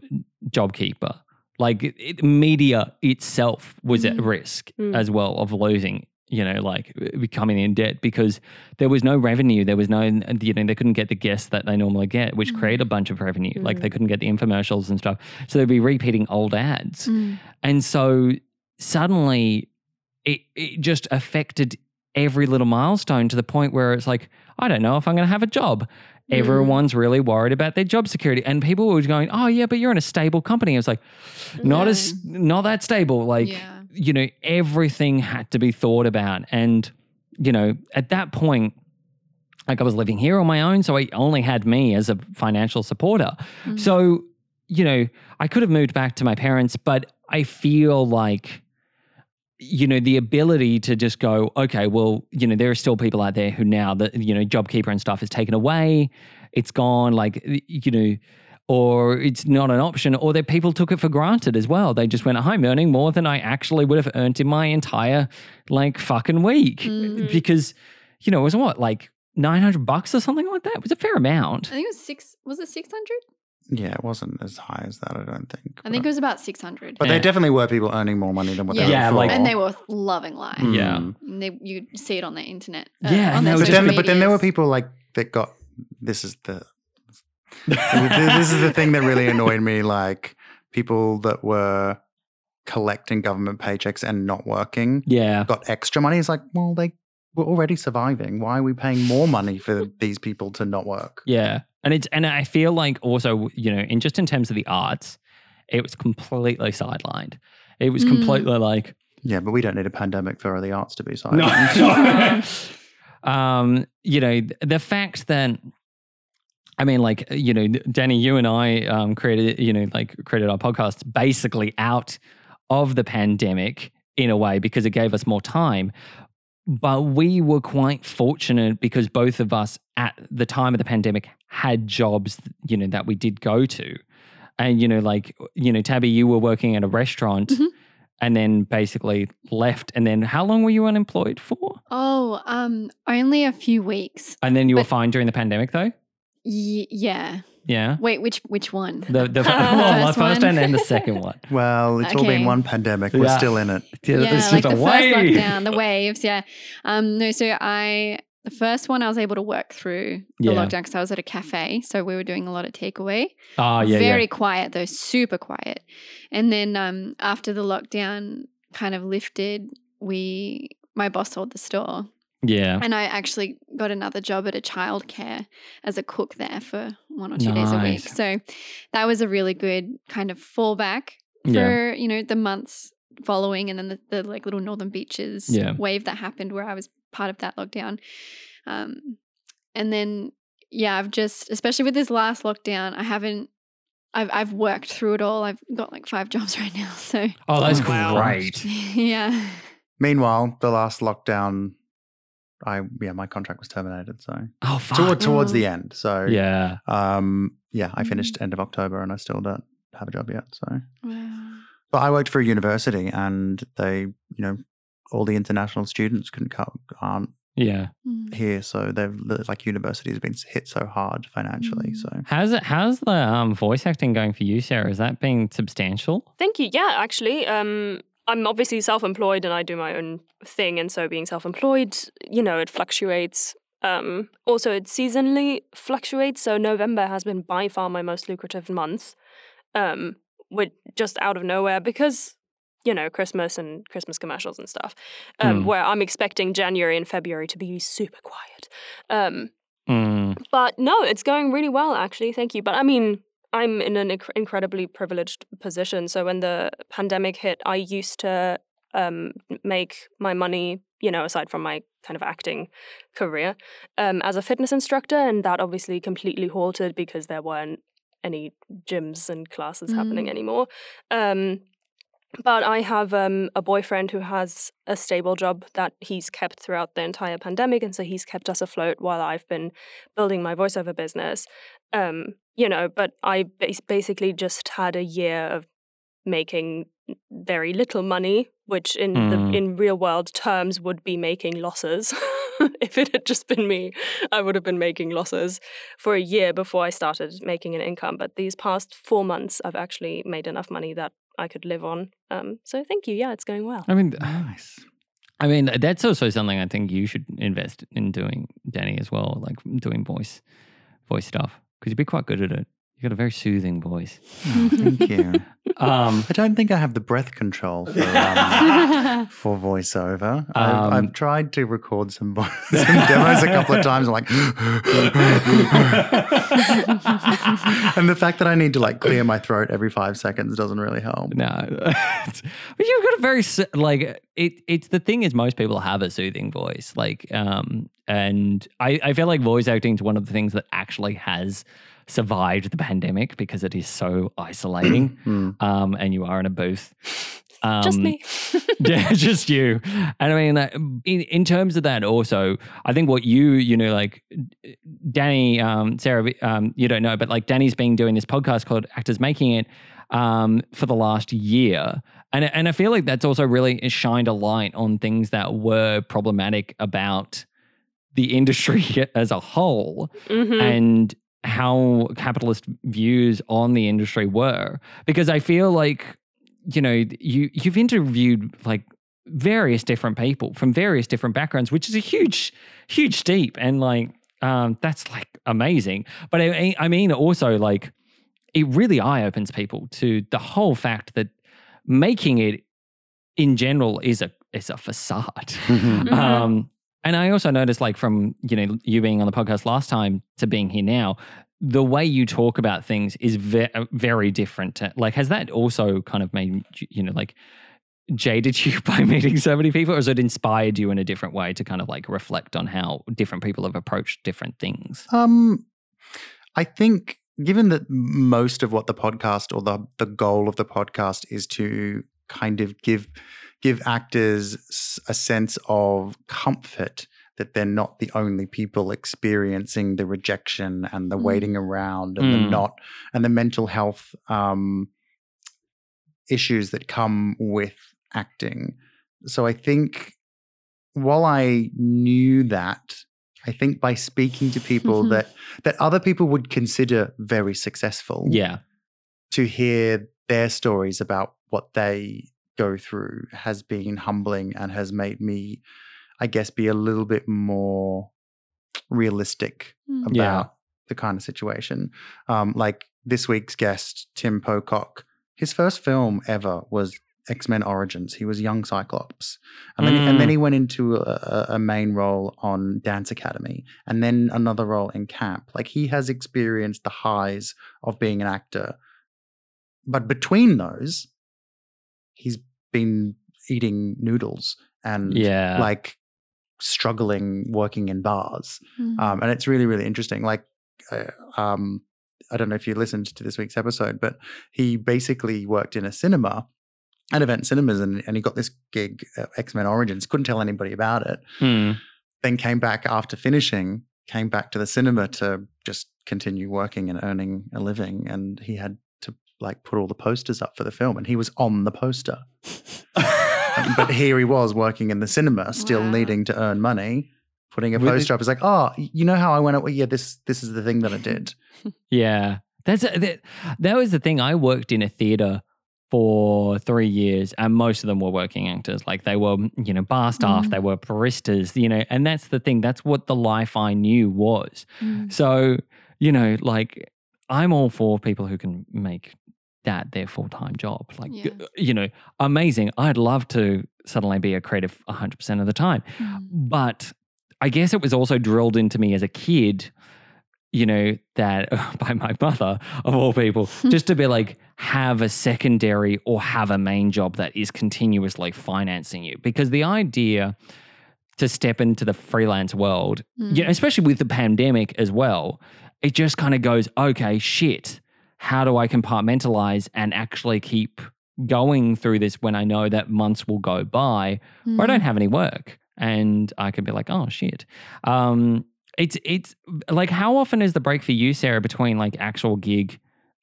JobKeeper. Like it, media itself was at Mm. risk Mm. as well of losing, you know, like becoming in debt because there was no revenue. There was no, you know, they couldn't get the guests that they normally get, which Mm. create a bunch of revenue. Like Mm. they couldn't get the infomercials and stuff. So they'd be repeating old ads. Mm. And so suddenly it, it just affected every little milestone to the point where it's like, I don't know if I'm going to have a job. Mm. Everyone's really worried about their job security. And people were going, oh, yeah, but you're in a stable company. It's like, not as, not that stable. Like, Yeah. You know, everything had to be thought about. And, you know, at that point, like I was living here on my own. So I only had me as a financial supporter. Mm. So, you know, I could have moved back to my parents, but I feel like, you know, the ability to just go, okay, well, you know, there are still people out there who now that, you know, JobKeeper and stuff is taken away, it's gone, like, you know, or it's not an option, or that people took it for granted as well. They just went, I'm earning more than I actually would have earned in my entire, like, fucking week. Mm. Because, you know, it was what, like 900 bucks or something like that? It was a fair amount. I think it was six. Was it six hundred? Yeah, it wasn't as high as that, I don't think. I think it was about six hundred. but Yeah. there definitely were people earning more money than what Yeah. they were Yeah, like- and they were loving life. Yeah. Mm. And they, you see it on the internet. uh, Yeah, on their But then, but then there were people like that got. This is the. This is the thing that really annoyed me. Like people that were collecting government paychecks and not working Yeah. got extra money. It's like, well, they were already surviving. Why are we paying more money for these people to not work? Yeah. And it's and I feel like also, you know, in just in terms of the arts, it was completely sidelined. It was Mm. completely like Yeah, but we don't need a pandemic for the arts to be no, <laughs> no. <laughs> um, you know, the fact that I mean, like, you know, Danny, you and I um, created, you know, like created our podcast basically out of the pandemic in a way because it gave us more time. But we were quite fortunate because both of us at the time of the pandemic had jobs, you know, that we did go to. And, you know, like, you know, Tabby, you were working at a restaurant Mhm. and then basically left. And then how long were you unemployed for? Oh, um, only a few weeks. And then you were fine during the pandemic though? Y- yeah. Yeah. Wait, which which one? The, the, <laughs> well, the First first one. and then the second one. <laughs> well, it's all been one pandemic. We're Yeah. still in it. Yeah, yeah, it's like just the a first wave. lockdown, the waves. Yeah. Um, no, so I the first one I was able to work through the Yeah. lockdown because I was at a cafe, so we were doing a lot of takeaway. Oh, yeah, Very yeah. quiet though, super quiet. And then um, after the lockdown kind of lifted, we my boss sold the store, Yeah. and I actually got another job at a childcare as a cook there for one or two days a week. So that was a really good kind of fallback for Yeah. you know the months following, and then the, the like little northern beaches Yeah. wave that happened where I was part of that lockdown. Um, and then yeah, I've just especially with this last lockdown, I haven't. I've I've worked through it all. I've got like five <laughs> jobs right now. So Oh, that's Wow. great. <laughs> yeah. Meanwhile, the last lockdown, I yeah, my contract was terminated. So Oh, fuck. toward, towards the end. So Yeah. um, yeah, I finished Mm. end of October, and I still don't have a job yet. So, Wow. but I worked for a university, and they, you know, all the international students couldn't come aren't Yeah. Mm. here, so they've like universities have been hit so hard financially. Mm. So How's it? How's the um, voice acting going for you, Sarah? Is that being substantial? Thank you. Yeah, actually, um, I'm obviously self-employed and I do my own thing, and so being self-employed, you know, it fluctuates. Um, also, it seasonally fluctuates. So November has been by far my most lucrative month, um, with just out of nowhere because you know Christmas and Christmas commercials and stuff. Um, Mm. Where I'm expecting January and February to be super quiet. Um, Mm. but no, it's going really well, actually. Thank you. But I mean, I'm in an inc- incredibly privileged position. So when the pandemic hit, I used to um, make my money, you know, aside from my kind of acting career, um, as a fitness instructor. And that obviously completely halted because there weren't any gyms and classes happening Mm. anymore. Um, but I have um, a boyfriend who has a stable job that he's kept throughout the entire pandemic, and so he's kept us afloat while I've been building my voiceover business. Um, you know, but I basically just had a year of making very little money, which in Mm. the in real world terms would be making losses. <laughs> if it had just been me, I would have been making losses for a year before I started making an income. But these past four months, I've actually made enough money that I could live on. Um, so thank you. Yeah, it's going well. I mean, nice. I mean, that's also something I think you should invest in doing, Danny, as well, like doing voice, voice stuff, because you'd be quite good at it. You got a very soothing voice. Oh, thank you. <laughs> Um, I don't think I have the breath control for, um, <laughs> for voiceover. I've, Um, I've tried to record some, vo- <laughs> some demos a couple of times. I'm like, and the fact that I need to like clear my throat every five seconds doesn't really help. no, but you've got a very like it. It's the thing is most people have a soothing voice, like, um, and I, I feel like voice acting is one of the things that actually has survived the pandemic because it is so isolating. <clears throat> Hmm. um, and you are in a booth. Um, Just me. <laughs> yeah, just you. And I mean, like, in in terms of that, also, I think what you, you know, like Danny, um, Sarah, um, you don't know, but like Danny's been doing this podcast called Actors Making It um, for the last year, and and I feel like that's also really shined a light on things that were problematic about the industry <laughs> as a whole Mhm. and how capitalist views on the industry were because i feel like you know you you've interviewed like various different people from various different backgrounds which is a huge huge steep and like um that's like amazing but i, I mean also like it really eye opens people to the whole fact that making it in general is a is a facade Mhm. Mhm. um, and I also noticed, like from you know you being on the podcast last time to being here now, the way you talk about things is ve- very different. to- Like, has that also kind of made you- you know like jaded <laughs> you by meeting so many people, or has it inspired you in a different way to kind of like reflect on how different people have approached different things? Um, I think given that most of what the podcast or the the goal of the podcast is to kind of give give actors a sense of comfort that they're not the only people experiencing the rejection and the Mm. waiting around and the Mm. not and the mental health um, issues that come with acting. So I think while I knew that, I think by speaking to people Mhm. that that other people would consider very successful, Yeah, to hear their stories about what they go through has been humbling and has made me, I guess, be a little bit more realistic Mm. about Yeah. the kind of situation. Um, like this week's guest, Tim Pocock, his first film ever was X Men Origins. He was young Cyclops, and then and then he went into a, a main role on Dance Academy, and then another role in Camp. Like he has experienced the highs of being an actor, but between those, he's been eating noodles and Yeah. like struggling working in bars Mm. um, and it's really really interesting like uh, um, i don't know if you listened to this week's episode but he basically worked in a cinema at event cinemas and, and he got this gig at x-men origins couldn't tell anybody about it Hmm. then came back after finishing came back to the cinema to just continue working and earning a living and he had to like put all the posters up for the film and he was on the poster <laughs> Um, but here he was working in the cinema still Wow. needing to earn money putting a With it- poster up it's like oh you know how i went well, yeah this this is the thing that i <laughs> did Yeah, that's a, that, that was the thing. I worked in a theater for three years, and most of them were working actors. Like they were, you know, bar staff, Mm. they were baristas, you know, and that's the thing. That's what the life I knew was. Mm. So, you know, like I'm all for people who can make that their full time job. Like, Yeah. you know, amazing. I'd love to suddenly be a creative 100% of the time. Mm. But I guess it was also drilled into me as a kid, you know, that <laughs> by my mother, of all people, <laughs> just to be like, have a secondary or have a main job that is continuously financing you. Because the idea to step into the freelance world, Mm. you know, especially with the pandemic as well, it just kind of goes, okay, shit, how do I compartmentalize and actually keep going through this when I know that months will go by or I Mm. don't have any work, and I could be like, oh shit. Um, it's it's like how often is the break for you, Sarah, between like actual gig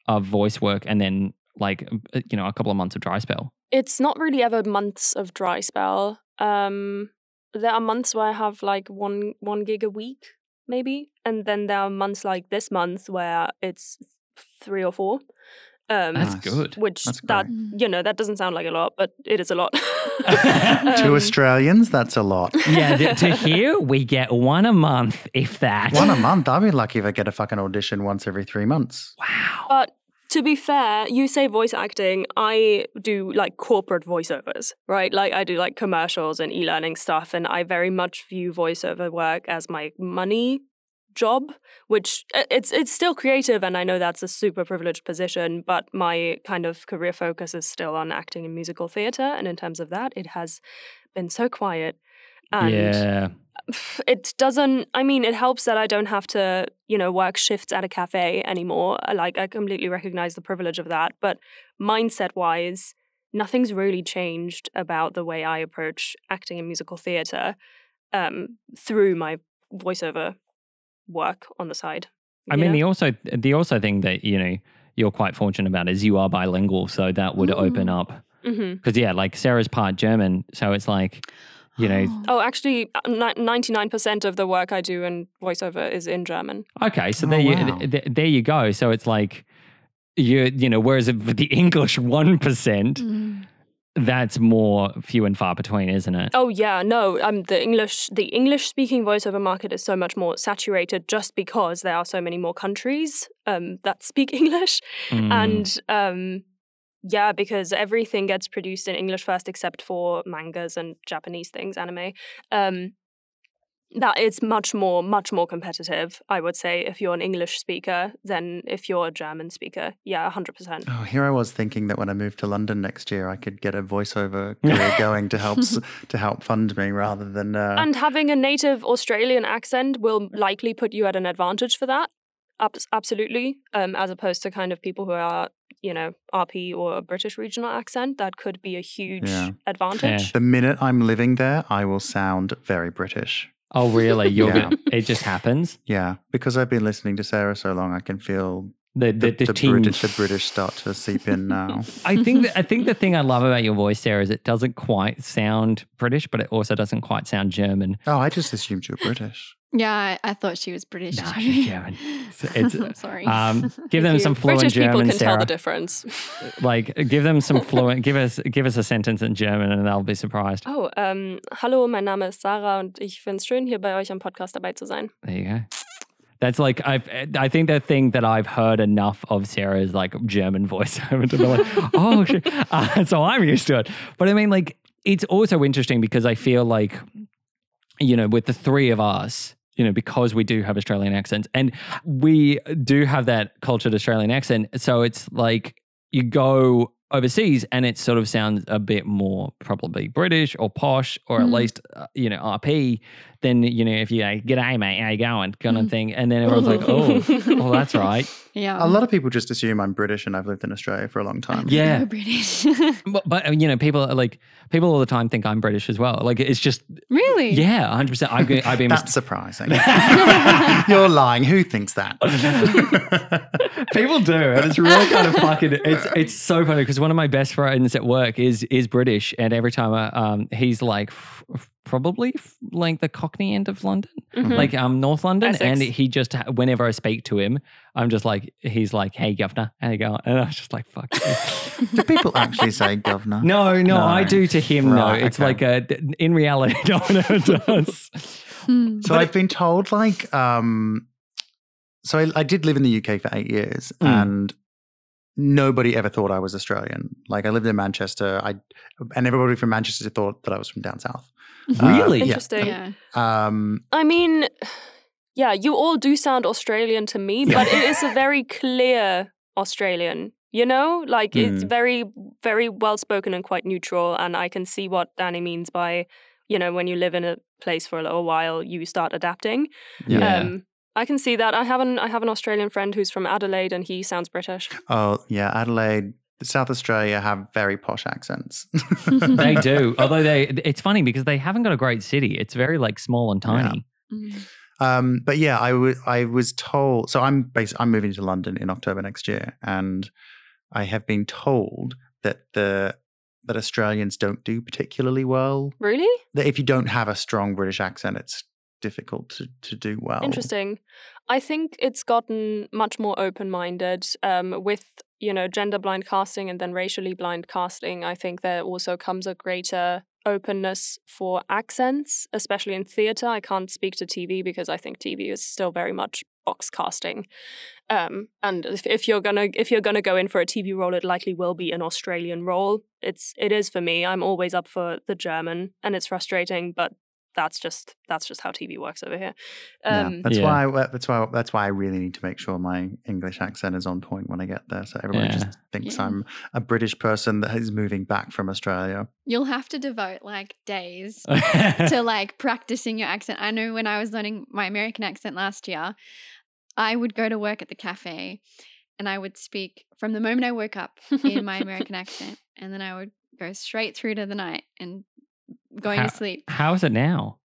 of voice work and then like uh, you know a couple of months of dry spell? It's not really ever months of dry spell. Um, there are months where I have like one one gig a week, maybe, and then there are months like this month where it's three or four. Um, That's good. which That's that great. You know that doesn't sound like a lot, but it is a lot. <laughs> to Um, australians that's a lot <laughs> yeah, th- to here we get one a month, if that. one a <laughs> month i'd be lucky if i get a fucking audition once every three months Wow. But to be fair, you say voice acting, I do like corporate voiceovers, right? Like I do like commercials and e-learning stuff and I very much view voiceover work as my money job, which uh, it's it's still creative and I know that's a super privileged position, but my kind of career focus is still on acting in musical theater and in terms of that, it has been so quiet. And yeah. <sighs> it doesn't i mean it helps that i don't have to you know work shifts at a cafe anymore like i completely recognize the privilege of that but mindset wise nothing's really changed about the way i approach acting in musical theater um, through my voiceover work on the side I mean, know? the also the also thing that you know you're quite fortunate about is you are bilingual, so that would open Mm. up Mhm. because yeah, like Sarah's part German, so it's like you know <gasps> Oh. actually uh, 99% of the work i do in voiceover is in german Okay, so Oh, there you wow. th- th- there you go. So it's like you you know, whereas with the English one percent, Mm. That's more few and far between, isn't it? Oh yeah, no. Um, the English the English speaking voiceover market is so much more saturated just because there are so many more countries um, that speak <laughs> English, Mm. and um, yeah, because everything gets produced in English first, except for mangas and Japanese things, anime. Um, that it's much more much more competitive. I would say if you're an English speaker than if you're a German speaker. Yeah, hundred percent. Oh, here I was thinking that when I moved to London next year, I could get a voiceover <laughs> career going to help to help fund me rather than. Uh, And having a native Australian accent will likely put you at an advantage for that. Abs- absolutely. Um, as opposed to kind of people who are, you know, RP or a British regional accent, that could be a huge Yeah. advantage. the minute I'm living there, I will sound very British. Oh, really? You're Yeah. gonna, it just happens. Yeah, because I've been listening to Sarah so long, I can feel The the, the, the, the. British, the British start to seep in now. <laughs> I think that, I think the thing I love about your voice, Sarah, is it doesn't quite sound British, but it also doesn't quite sound German. Oh, I just assumed you were British. Yeah, I, I thought she was British. Nah, too. she's German. So it's- I'm sorry. Um, <laughs> give them You some fluent British German, people can tell Sarah. the difference. <laughs> like, give them some fluent. give us give us a sentence in German, and they'll be surprised. Oh, ähm, hallo, mein Name ist Sarah und ich finde es schön, hier bei euch am Podcast dabei zu sein. There you go. That's like I've I think the thing that I've heard enough of Sarah is like German <laughs> voiceover to be like, oh, shit. <laughs> Uh, so I'm used to it. But I mean, like, it's also interesting because I feel like, you know, with the three of us, you know, because we do have Australian accents and we do have that cultured Australian accent. So it's like you go overseas and it sort of sounds a bit more probably British or posh or at Mm. least uh, you know RP than you know if you like, g'day mate how you going kind of Mm. thing and then everyone's like oh <laughs> well that's right Yeah. A lot of people just assume I'm British and I've lived in Australia for a long time. Yeah. Go British. <laughs> but, but uh, you know people are like people all the time think I'm British as well like it's just really? yeah 100 percent I've been, I've been That's surprising. <laughs> You're lying. Who thinks that? People do, and it's really kind of fucking. It's it's so funny because one of my best friends at work is is British, and every time I, um he's like f- f- probably f- like the Cockney end of London, Mhm. like um North London, Essex. and he just whenever I speak to him, I'm just like he's like, "Hey, governor, how you going?" And I was just like, "Fuck." <laughs> Do people actually say governor? no, no, No. I do to him. Right, no, it's okay. like a in reality, <laughs> no one ever does. Hmm. So I've been told like um so I, I did live in the UK for eight years Mm. and nobody ever thought I was Australian. Like I lived in Manchester, I and everybody from Manchester thought that I was from down south. Uh, Really? yeah. Interesting. Yeah. Um I mean, yeah, you all do sound Australian to me, but it is a <laughs> very clear Australian. You know, like it's Mm. very, very well spoken and quite neutral. And I can see what Danny means by, you know, when you live in a place for a little while, you start adapting. Yeah. Um, I can see that. I have an I have an Australian friend who's from Adelaide, and he sounds British. oh yeah, Adelaide, South Australia have very posh accents. <laughs> they do. <laughs> Although they, it's funny because they haven't got a great city. It's very like small and tiny. Mm. Um, but yeah, I wa- I was told. So I'm bas- I'm moving to London in October next year, and I have been told that the that Australians don't do particularly well. Really That if you don't have a strong British accent, it's difficult to to do well. interesting. I think it's gotten much more open minded um, with you know gender blind casting and then racially blind casting. I think there also comes a greater openness for accents, especially in theatre. I can't speak to TV because I think TV is still very much box casting. Um, and if, if you're gonna if you're gonna go in for a TV role, it likely will be an Australian role. It's it is for me. I'm always up for the German, and it's frustrating, but that's just that's just how TV works over here. Yeah, Um, that's Yeah. why I- that's why that's why I really need to make sure my English accent is on point when I get there, so everyone Yeah. just thinks Yeah. I'm a British person that is moving back from Australia. You'll have to devote like days to <laughs> to like practicing your accent. I know when I was learning my American accent last year, I would go to work at the cafe and I would speak from the moment I woke up in my <laughs> American accent and then I would go straight through to the night and going How- to sleep. How is it now?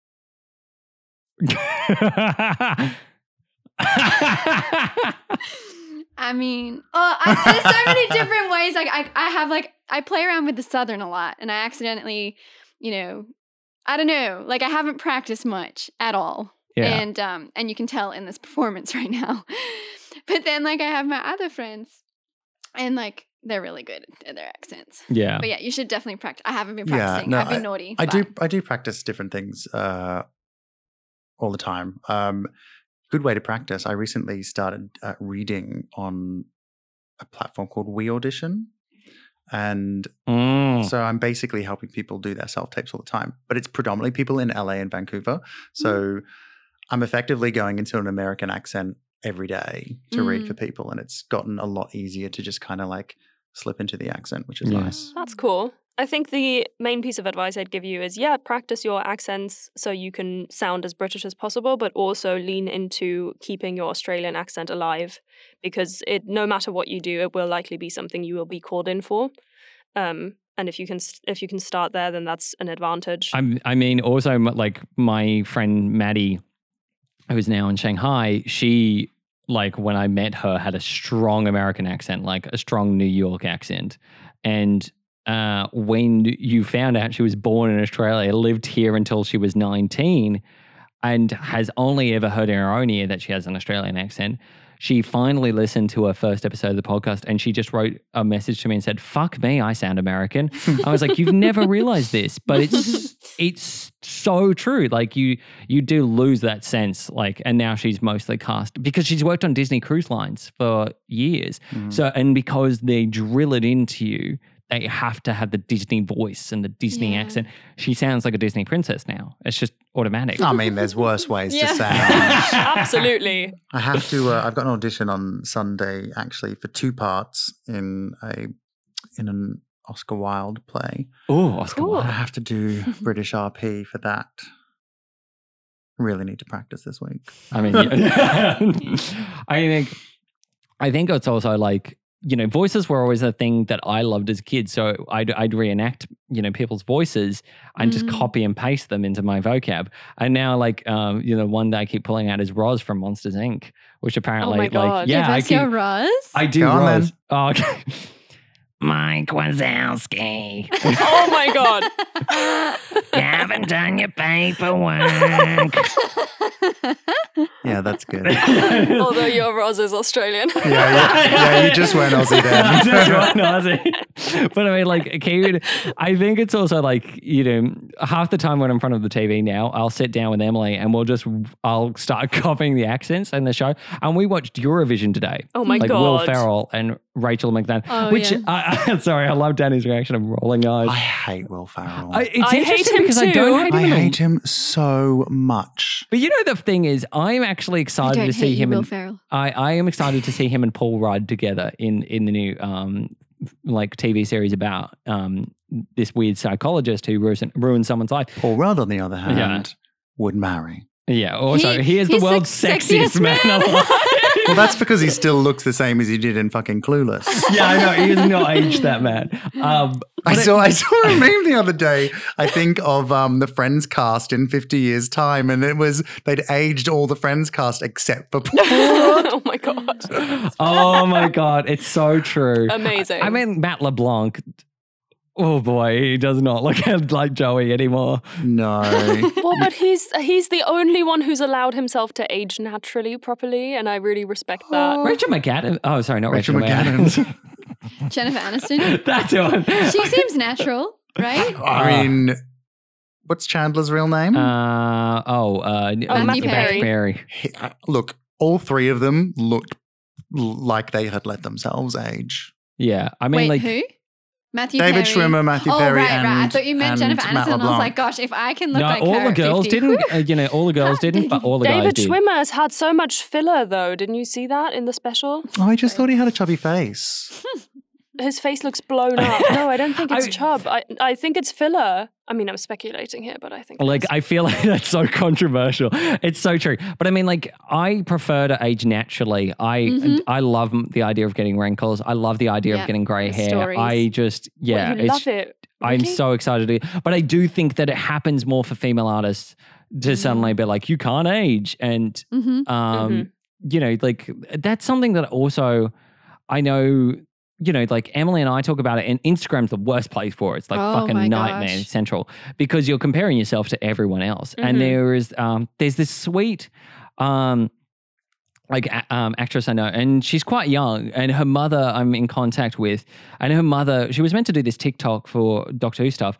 I mean, oh, I, there's so many different ways. Like I, I have like I play around with the southern a lot, and I accidentally, you know, I don't know, like I haven't practiced much at all, yeah. and um, and you can tell in this performance <laughs> right now. but then like I have my other friends, and like they're really good at their accents. yeah. But yeah, you should definitely practice. I haven't been Yeah, practicing. no, I've been naughty. I do I do practice different things uh, all the time. Um, good way to practice. I recently started uh, reading on a platform called We Audition, and Mm. so I'm basically helping people do their self tapes all the time. But it's predominantly people in LA and Vancouver. So I'm effectively going into an American accent every day to read Mm. for people, and it's gotten a lot easier to just kind of like slip into the accent, which is Yeah. nice. That's cool. I think the main piece of advice I'd give you is yeah, practice your accents so you can sound as British as possible, but also lean into keeping your Australian accent alive because it no matter what you do, it will likely be something you will be called in for. Um, and if you can if you can start there, then that's an advantage. I'm, I mean, also like my friend Maddie, who's now in Shanghai, she like when I met her had a strong American accent, like a strong New York accent, and uh, when you found out she was born in Australia, lived here until she was 19, and has only ever heard in her own ear that she has an Australian accent. She finally listened to her first episode of the podcast and she just wrote a message to me and said, "Fuck me, I sound American." I was like, "You've never realized this, but it's <laughs> it's so true. Like you you do lose that sense. Like, and now she's mostly cast because she's worked on Disney Cruise Lines for years. Mm. So, and because they drill it into you, they have to have the Disney voice and the Disney Yeah. accent. She sounds like a Disney princess now. It's just automatic. I mean, there's worse <laughs> ways to sound. <laughs> Absolutely. I have to. Uh, I've got an audition on Sunday, actually, for two parts in a in an Oscar Wilde play. Oh, Oscar Cool. I have to do <laughs> British RP for that. Really need to practice this week. I mean. I think, I think it's also like you know, voices were always a thing that I loved as a kid. So I'd, I'd reenact you know people's voices and just Mm. copy and paste them into my vocab. And now, like, um, you know, one that I keep pulling out is Roz from Monsters Inc., which apparently, my like, God. yeah, I Give keep, Roz. I do Go on. Roz. Oh, okay. <laughs> Mike Wazowski. <laughs> Oh my god. <laughs> you haven't done your paperwork. <laughs> Yeah, that's good. Although your Roz is Australian. yeah, yeah, yeah, you just went Aussie Just went Aussie. But I mean, like, Kate, I think it's also like, you know, half the time when I'm in front of the TV now, I'll sit down with Emily and we'll just, I'll start copying the accents in the show. And we watched Eurovision today. Oh my god. like god. Will Ferrell and Rachel McDonough, Oh, which yeah. I, I, <laughs> sorry, I love Danny's reaction of rolling eyes. I hate Will Ferrell. I, I, it's I hate interesting him because I don't hate him. in hate him so much. But you know the thing is, I'm actually I excited don't to hate see him. Will in, Ferrell. I, I am excited to see him and Paul Rudd together in in the new um like TV series about um this weird psychologist who ruins, ruins someone's life. Paul Rudd, on the other hand, Yeah. would marry. Yeah. Also, He- he, is the he's the world's sexiest, sexiest man, man alive. <laughs> Well, that's because he still looks the same as he did in fucking Clueless. <laughs> yeah, I know. He has not aged that man. Um, I but it- saw I saw a meme the other day. I think of um, the Friends cast in 50 years' time, and it was they'd aged all the Friends cast except for <laughs> Paul. oh my god. oh my god, it's so true. Amazing. I mean, Matt LeBlanc. Oh boy, he does not look <laughs> like Joey anymore. no, <laughs> well, but he's he's the only one who's allowed himself to age naturally properly, and I really respect that. <gasps> Rachel McAdams. Oh, sorry, not Rachel, Rachel McAdams. <laughs> Jennifer Aniston. That's one. She seems natural, right? I mean, what's Chandler's real name? Uh, oh, uh, Matthew Perry. Perry. He- uh, look, all three of them looked like they had let themselves age. Yeah, I mean, Wait, like, who? Matthew David Perry. Schwimmer, Matthew oh, Perry, right, and right. I thought you meant Jennifer Matt Aniston. I was like, gosh, if I can look no, like all her the girls 50, didn't. Uh, you know, all the girls <laughs> didn't, but all the guys did David did. Schwimmer has had so much filler, though. Didn't you see that in the special? Oh, I just thought he had a chubby face. <laughs> His face looks blown up. <laughs> No, I don't think it's I- chub. I I think it's filler. I mean, I'm speculating here, but I think Like. I feel like <laughs> that's so controversial. It's so true. But I mean, like, I prefer to age naturally. I Mhm. I love the idea of getting wrinkles. I love the idea Yeah, of getting grey hair. stories. I just, yeah, it's, love it. I'm so excited to. But I do think that it happens more for female artists to Mm. suddenly be like, you can't age, and Mhm. um, you know, like that's something that also I know. You know, like Emily and I talk about it, and Instagram's the worst place for it. It's like Oh fucking nightmare gosh. central because you're comparing yourself to everyone else. Mhm. And there is, um, there's this sweet, um, like um, actress I know, and she's quite young, and her mother I'm in contact with, and her mother she was meant to do this TikTok for Doctor Who stuff,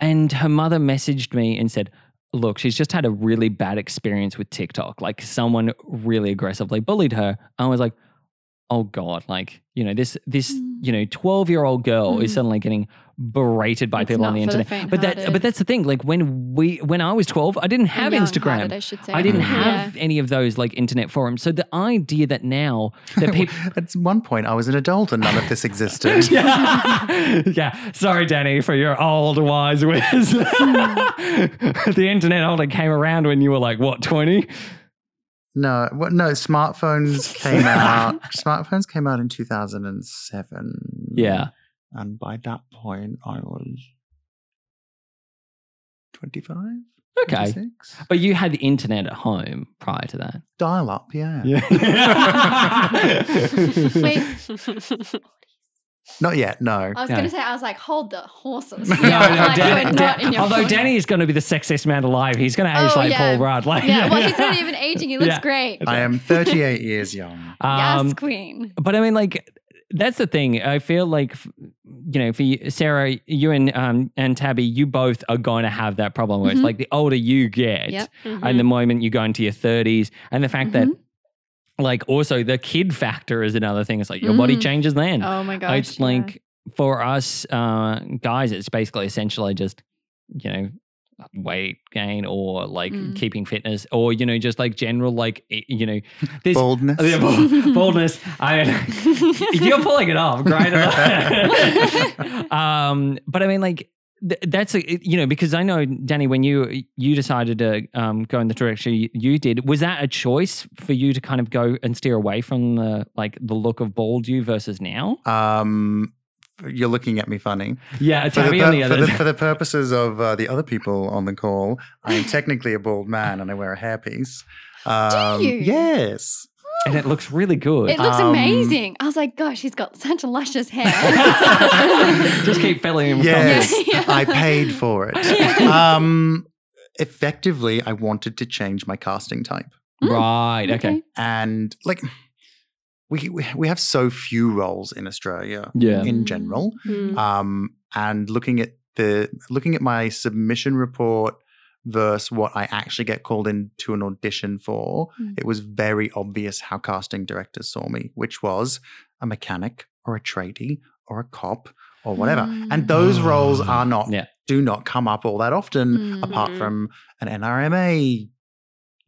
and her mother messaged me and said, "Look, she's just had a really bad experience with TikTok. Like someone really aggressively bullied her." I was like, "Oh God!" Like you know this this Mm. you know twelve year old girl is Mm. suddenly getting berated by It's people on the for the internet. but that but that's the thing. Like when we when I was twelve, I didn't have Instagram. I should say. I didn't Yeah. have any of those like internet forums. So the idea that now <laughs> that people At one point, I was an adult and none of this existed. <laughs> yeah. <laughs> yeah. Sorry, Danny, for your old wise whiz. the internet only came around when you were like, what, 20? No, what, no. Smartphones <laughs> came out. Smartphones came out in two thousand and seven. Yeah. and by that point, I was twenty-five. Okay. 26? But you had the internet at home prior to that. Dial up, yeah. Yeah. <laughs> <laughs> Wait, Not yet. No. I was No. going to say, I was like, hold the horses. No. <laughs> No, no, like, Dan- we're not Dan- in your although phone. Danny is going to be the sexiest man alive, he's going to age Oh, like yeah. Paul Rudd. Like, Yeah, well, he's not <laughs> even aging. He looks Yeah. great. I am 38 years young. <laughs> Um, yes, queen. but I mean, like, that's the thing. I feel like, f- you know, for you, Sarah, you and um, and Tabby, you both are going to have that problem where Mhm. it's like the older you get, Yep. and the moment you go into your thirties, and the fact that, like, also the kid factor is another thing. It's like your body Mm. changes then. Oh my gosh. it's yeah. like for us uh, guys, it's basically essentially just you know weight gain or like Mm. keeping fitness or you know just like general like you know this Boldness. yeah, bald- <laughs> baldness. I <laughs> you're pulling it off, great. <laughs> um, but I mean, like th- that's a, you know because I know Danny when you you decided to um, go in the direction you, you did was that a choice for you to kind of go and steer away from the like the look of bald you versus now? Um, you're looking at me funny. Yeah, For the, Tabby on pur- the for, the, <laughs> for the purposes of uh, the other people on the call, I am technically a bald man and I wear a hairpiece. <laughs> Um, you? Yes. And it looks really good. It looks Um, amazing. I was like, gosh, he's got such luscious hair. <laughs> Just keep filling him. Yes. Yeah, <laughs> yeah. I paid for it. <laughs> Um, effectively, I wanted to change my casting type. Right. Okay. And like, we, we, we have so few roles in Australia Yeah. in Mm. general. Mm. um, and looking at the looking at my submission report versus what I actually get called into an audition for, Mm. it was very obvious how casting directors saw me, which was a mechanic or a tradie or a cop or whatever. Mm. And those roles are not Yeah. do not come up all that often, Mm. apart Mhm. from an NRMA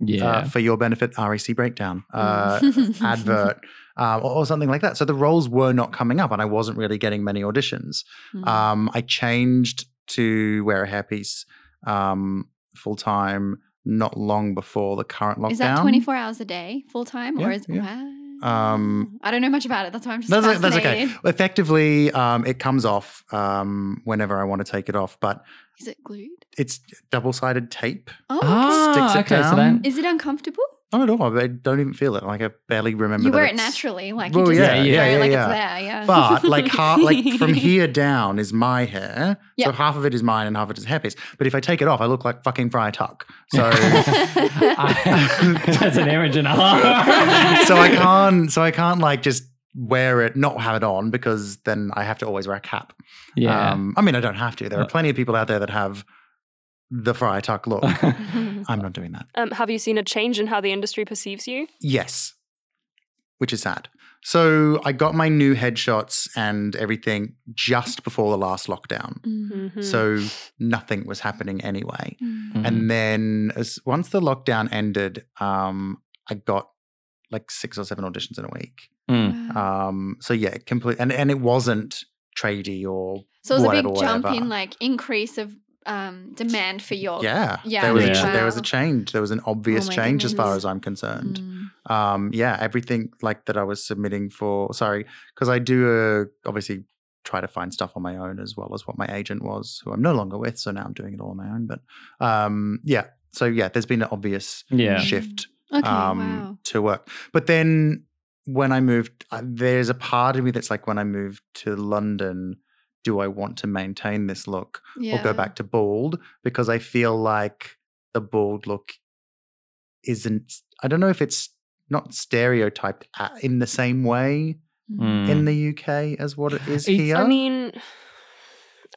Yeah. uh, for your benefit REC breakdown. Uh, <laughs> advert um, or, or something like that. So the roles were not coming up, and I wasn't really getting many auditions. Mm. Um, I changed to wear a hairpiece um, full time not long before the current lockdown. Is that 24 hours a day, full time? or Yeah, is yeah. wow. Um, I don't know much about it. That's why I'm just That's, that's okay. Effectively, um, it comes off um, whenever I want to take it off, but Is it glued? it's double sided tape. Oh, okay. ah, Sticks it okay. So down. that, Is it uncomfortable? Not at all. I don't even feel it. Like I barely remember. You wear it naturally, like Well, you just yeah, wear yeah, yeah, like yeah. it's there. Yeah, But like half, like from <laughs> here down is my hair. So half of it is mine and half of it is hairpiece. But if I take it off, I look like fucking Friar Tuck. So I- <laughs> that's an image and a half. so I can't so I can't like just wear it, not have it on because then I have to always wear a cap. Yeah. Um, I mean, I don't have to. There are Uh, plenty of people out there that have the Friar Tuck look. <laughs> I'm not doing that. Um, have you seen a change in how the industry perceives you? Yes, which is sad. So I got my new headshots and everything just before the last lockdown. Mm. Mhm. So nothing was happening anyway. Mm. Mhm. And then as once the lockdown ended, um, I got like six or seven auditions in a week. Mm. Um, so yeah, complete and, and it wasn't tradie or so it was a whatever, big jump in like increase of um, demand for your yeah, Yeah, there was a, ch- there was a change. There was an obvious my change as far as I'm concerned. Mm. Um, yeah, everything like that I was submitting for. Sorry, because I do uh, obviously try to find stuff on my own as well as what my agent was, who I'm no longer with. So now I'm doing it all on my own. But um, yeah, so yeah, there's been an obvious Yeah. shift Okay, um, wow. to work. But then when I moved, uh, there's a part of me that's like, when I moved to London, do I want to maintain this look Yeah. or go back to bald? Because I feel like the bald look isn't, I don't know if it's not stereotyped in the same way Mm. in the UK as what it is It's- here. I mean,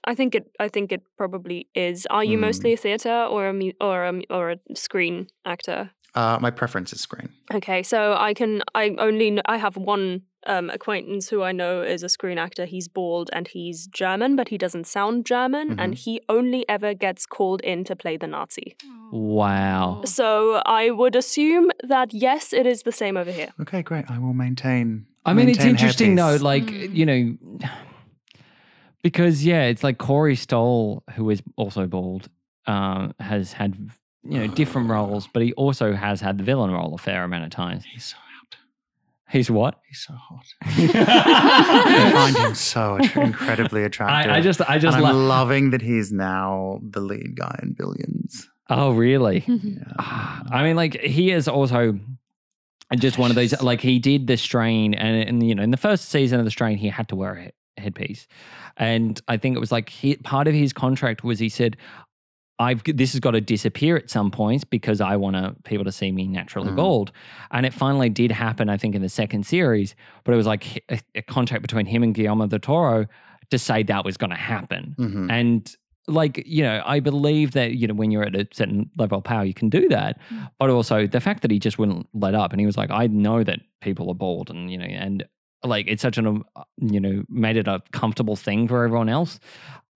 I think it. I think it probably is. Are you Mm. mostly a theater or a mu- or a or a screen actor? uh, my preference is screen. Okay, so I can. I only. Kn- I have one um, acquaintance who I know is a screen actor. He's bald and he's German, but he doesn't sound German, and he only ever gets called in to play the Nazi. Wow. So I would assume that yes, it is the same over here. Okay, great. I will maintain. I mean, it's maintain interesting though, like, Mm. you know, because, yeah, it's like Corey Stoll, who is also bald, um, has had, you know, different <sighs> roles, but he also has had the villain role a fair amount of times. He's so out. He's what? He's so hot. <laughs> I find him so att- incredibly attractive. I just, I just and I'm love. loving that he's now the lead guy in Billions. Oh, really? <laughs> Yeah. Ah, I mean, like he is also just one of those. Like he did the strain, and, and you know, in the first season of the strain, he had to wear a headpiece, and I think it was like he, part of his contract was he said. I've this has got to disappear at some points because I want to, people to see me naturally Mhm. bald, and it finally did happen. I think in the second series, but it was like a, a contract between him and Guillermo del Toro to say that was going to happen. Mhm. And like, you know, I believe that, you know, when you're at a certain level of power, you can do that. Mm. But also the fact that he just wouldn't let up and he was like, I know that people are bald and, you know, and like it's such an, um, you know, made it a comfortable thing for everyone else.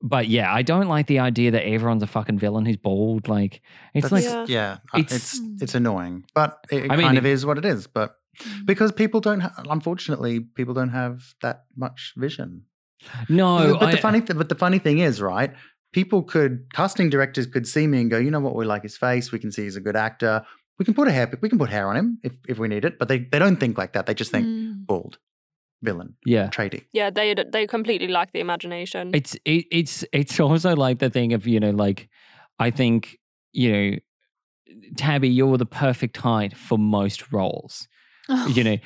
But yeah, I don't like the idea that everyone's a fucking villain who's bald. Like, it's like, That's- Yeah. yeah, uh, It's- it's it's annoying, but it, I mean, kind of is what it is. But Mm. because people don't, ha- unfortunately, people don't have that much vision. no. but the funny, th- but the funny thing is, right? People could casting directors could see me and go, you know what, we like his face. We can see he's a good actor. We can put a hair, we can put hair on him if if we need it. But they they don't think like that. They just think Mm. bald, villain, yeah. tradie. Yeah, they they completely lack the imagination. It's it, it's it's also like the thing of you know like I think you know Tabby you're the perfect height for most roles Oh, you <laughs> know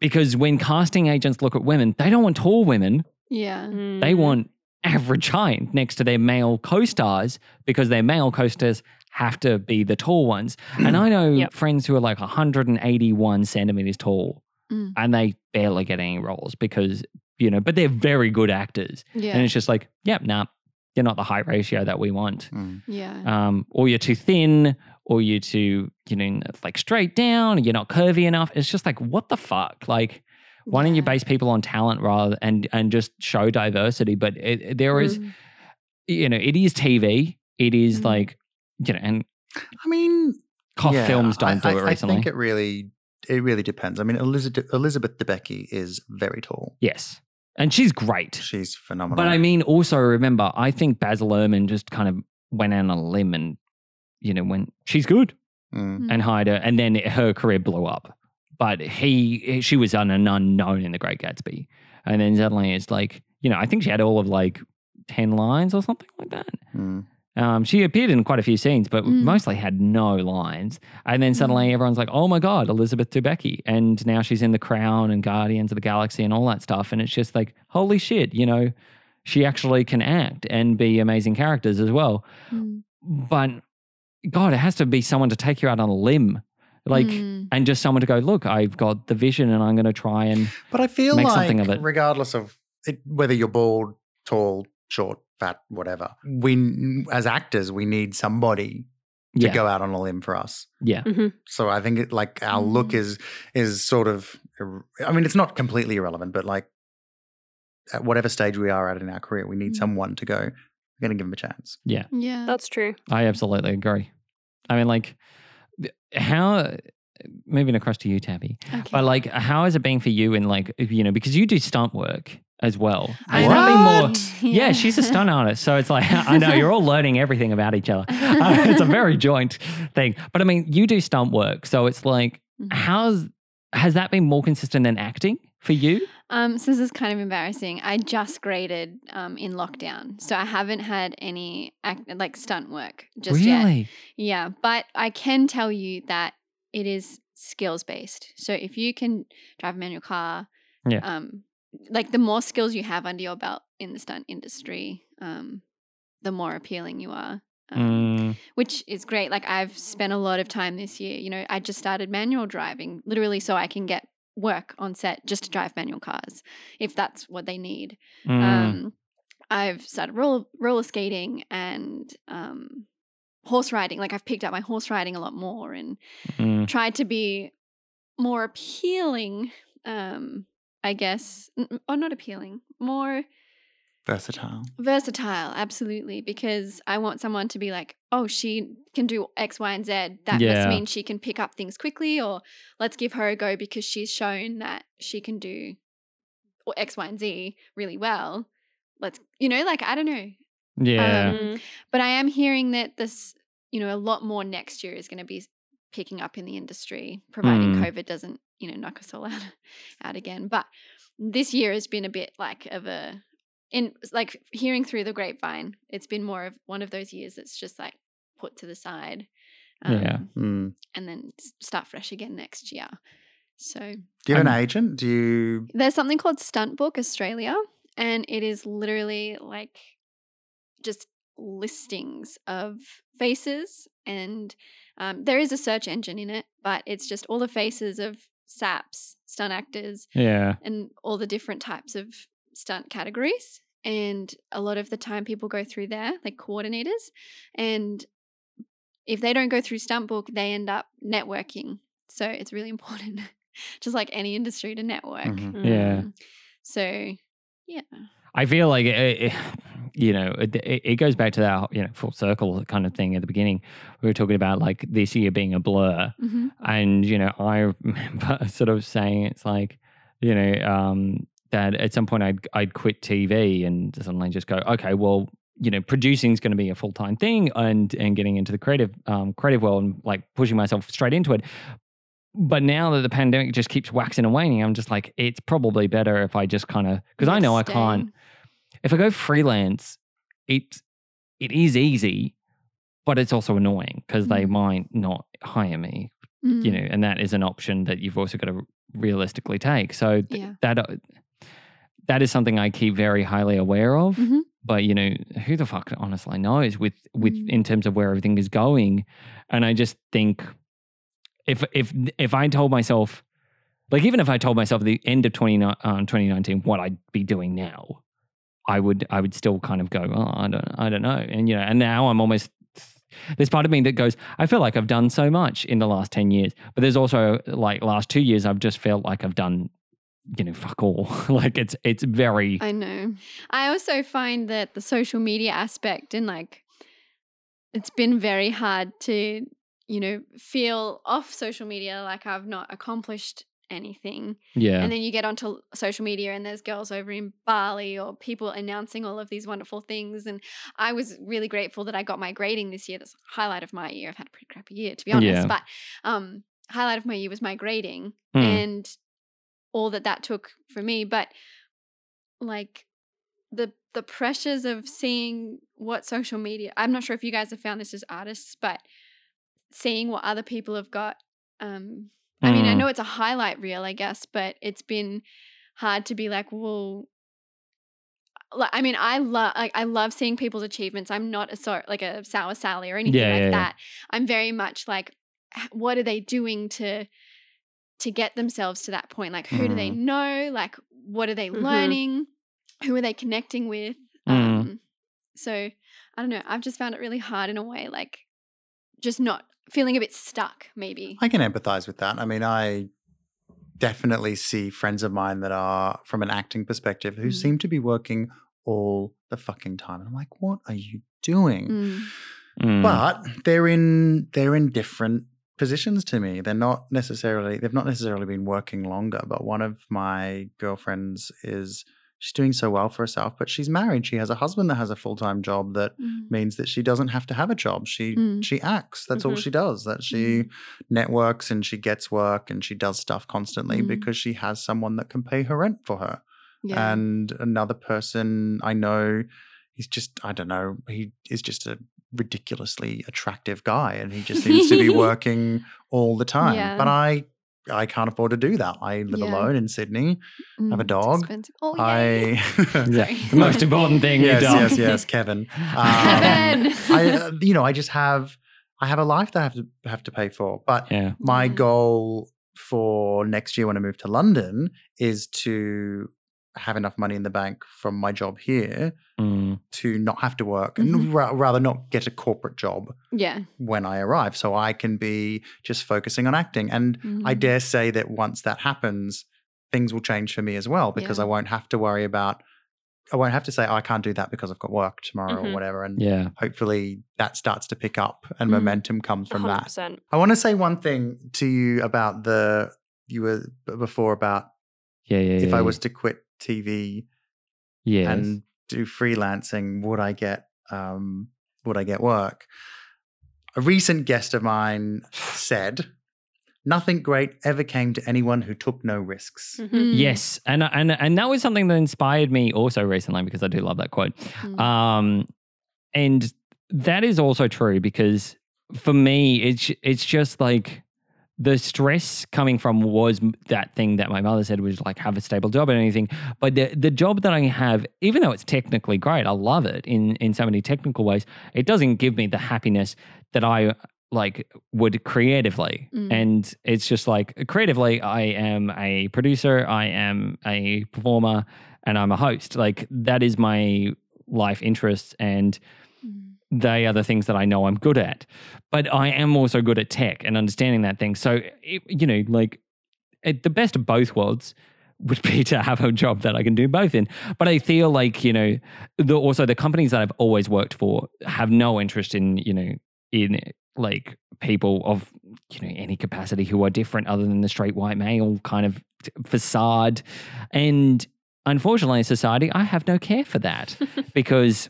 because when casting agents look at women they don't want tall women yeah. they Mm. want average height next to their male co-stars because their male co-stars have to be the tall ones and <clears throat> I know Yep. friends who are like 181 centimeters tall Mm. and they barely get any roles because you know but they're very good actors Yeah. and it's just like, yep, nah, you're not the height ratio that we want. Mm. yeah. Um, or you're too thin, or you're too, you know, like straight down, you're not curvy enough. It's just like, what the fuck? Like, why don't you base people on talent rather and and just show diversity? But it, it- there is, Mm. you know, it is TV. It is Mm. like, you know, and I mean, cough yeah, films don't do I, it recently. I think it really, it really depends. I mean, Elizabeth Elizabeth Debicki is very tall. yes, and she's great. She's phenomenal. But I mean, also remember, I think Baz Luhrmann just kind of went out on a limb and, you know, went, she's good. Mm. and hired her, and then her career blew up. But he, she was an, an unknown in The Great Gatsby, and then suddenly it's like, you know, I think she had all of like ten lines or something like that. Mm. Um, she appeared in quite a few scenes, but Mm. mostly had no lines. And then suddenly everyone's like, "Oh my god, Elizabeth Debicki!" And now she's in The Crown and Guardians of the Galaxy and all that stuff. And it's just like, holy shit, you know, she actually can act and be amazing characters as well Mm. but God, it has to be someone to take you out on a limb, like, Mm. and just someone to go, look, I've got the vision, and I'm going to try and But I feel Make like, something of it. regardless of it, whether you're bald, tall, short, fat, whatever, we as actors we need somebody to yeah, go out on a limb for us. yeah, Mhm. So I think it, like our look Mm. is is sort of. I mean, it's not completely irrelevant, but like at whatever stage we are at in our career, we need Mm. someone to go. We're going to give them a chance. Yeah. Yeah. That's true. I absolutely agree. I mean, like, how moving across to you, Tabby, Okay. but like, how is it being for you? In like, you know, because you do stunt work as well. I'm more? What? Yeah, she's a stunt artist. So it's like, <laughs> I know you're all learning everything about each other. <laughs> Uh, it's a very joint thing. But I mean, you do stunt work. So it's like, Mhm. how's, has that been more consistent than acting for you? Um, so this is kind of embarrassing. I just graded um, in lockdown, so I haven't had any act- like stunt work just yet. really? Yeah, but I can tell you that it is skills based. So if you can drive a manual car, Yeah. um, like the more skills you have under your belt in the stunt industry, um, the more appealing you are. Um, Mm, which is great. Like I've spent a lot of time this year. You know, I just started manual driving, literally, so I can get work on set just to drive manual cars, if that's what they need. mm, Um, I've started roller roller skating and um, horse riding. Like I've picked up my horse riding a lot more and mm. tried to be more appealing. Um, I guess, or not appealing, more Versatile. versatile absolutely because i want someone to be like oh she can do x y and z that Yeah. must mean she can pick up things quickly or let's give her a go because she's shown that she can do or x y and z really well let's you know like i don't know Yeah. Um, but i am hearing that this you know a lot more next year is going to be picking up in the industry providing Mm. covid doesn't you know knock us all <laughs> out, out again but this year has been a bit like of a in like hearing through the grapevine it's been more of one of those years that's just like put to the side Yeah. Mm. and then start fresh again next year so Do you have an agent? Do you? there's something called stunt book australia and it is literally like just listings of faces and um, there is a search engine in it but it's just all the faces of saps stunt actors Yeah. and all the different types of stunt categories. And a lot of the time, people go through there, like coordinators. And if they don't go through Stuntbook, they end up networking. So it's really <laughs> important, just like any industry, to network. Mhm. Yeah. Um, So, yeah. I feel like it, it- you know it, it goes back to that you know full circle kind of thing at the beginning. We were talking about like this year being a blur, hmm and you know I remember <laughs> sort of saying it's like you know um, that at some point I'd I'd quit TV and suddenly just go okay well you know producing is going to be a full time thing and and getting into the creative um, creative world and like pushing myself straight into it. But now that the pandemic just keeps waxing and waning, I'm just like, it's probably better if I just kind of because I know I can't if I go freelance, it it is easy, but it's also annoying because they Mm. might not hire me, Mm, you know, and that is an option that you've also got to realistically take. So th- Yeah. that uh, that is something I keep very highly aware of. Mhm. But you know, who the fuck honestly knows with with Mm. in terms of where everything is going, and I just think if if if I told myself. Like even if I told myself at the end of 20, um, 2019 what I'd be doing now, I would I would still kind of go, oh, I don't I don't know. And you know, and now I'm almost there's part of me that goes, I feel like I've done so much in the last 10 years. But there's also like last two years I've just felt like I've done, you know, fuck all. <laughs> like it's it's very I know. I also find that the social media aspect and like it's been very hard to, you know, feel off social media like I've not accomplished anything. yeah. And then you get onto social media and there's girls over in Bali or people announcing all of these wonderful things. And I was really grateful that I got my grading this year. That's highlight of my year. I've had a pretty crappy year, to be honest. Yeah. But um, highlight of my year was my grading Mm. and all that that took for me. But like the the pressures of seeing what social media I'm not sure if you guys have found this as artists, but seeing what other people have got um I mean, I Mm. know it's a highlight reel, I guess, but it's been hard to be like, well, like, I mean, I love, like, I love seeing people's achievements. I'm not a sort like a sour Sally or anything Yeah, like yeah, yeah. that. I'm very much like, what are they doing to to get themselves to that point? Like, who do they Mm-hmm. know? Like, what are they Mhm. learning? Who are they connecting with? Mm. Um, so I don't know. I've just found it really hard in a way, like just not feeling a bit stuck, maybe. I can empathize with that. I mean, I definitely see friends of mine that are from an acting perspective who Mm. seem to be working all the fucking time. And I'm like, what are you doing? Mm. Mm. But they're in they're in different positions to me. They're not necessarily they've not necessarily been working longer. But one of my girlfriends is she's doing so well for herself, but she's married. She has a husband that has a full time job that Mm. means that she doesn't have to have a job. She Mm. she acts. That's all Mhm. she does. That she networks and she gets work and she does stuff constantly Mm. because she has someone that can pay her rent for her. Yeah. And another person I know, he's just I don't know, he is just a ridiculously attractive guy and he just seems to be <laughs> working all the time. Yeah. But I I can't afford to do that. I live Yeah. alone in Sydney. have a Mm, dog. expensive. Oh, I. <laughs> Yeah. The most important thing yes, you've yes, yes, <laughs> Kevin. Kevin. Um, I, uh, you know, I just have, I have a life that I have to have to pay for. But Yeah. my Yeah. goal for next year when I move to London is to have enough money in the bank from my job here Mm. To not have to work Mhm. and ra- rather not get a corporate job Yeah. when I arrive, so I can be just focusing on acting. And I Mhm. dare say that once that happens, things will change for me as well because Yeah. I won't have to worry about. I won't have to say oh, I can't do that because I've got work tomorrow Mhm. or whatever. And Yeah. hopefully that starts to pick up and Mm. momentum comes from that. 100%. I want to say one thing to you about the you were before about Yeah. Yeah. if yeah, I was to quit TV yeah, and do freelancing, would I get um, would I get work? A recent guest of mine said, "Nothing great ever came to anyone who took no risks." Mhm. Mm. Yes, and and and that was something that inspired me also recently because I do love that quote. Mm. Um, and that is also true because for me, it's it's just like the stress coming from was that thing that my mother said was like have a stable job and anything. But the the job that I have, even though it's technically great, I love it in in so many technical ways. It doesn't give me the happiness that I like would creatively. Mm. And it's just like creatively, I am a producer, I am a performer, and I'm a host. Like that is my life interests and. They are the things that I know I'm good at. But I am also good at tech and understanding that thing. So, it, you know, like it, the best of both worlds would <laughs> be to have a job that I can do both in. But I feel like, you know, the, also the companies that I've always worked for have no interest in, you know, in like people of, you know, any capacity who are different other than the straight white male kind of facade. And unfortunately, in society, I have no care for that <laughs> because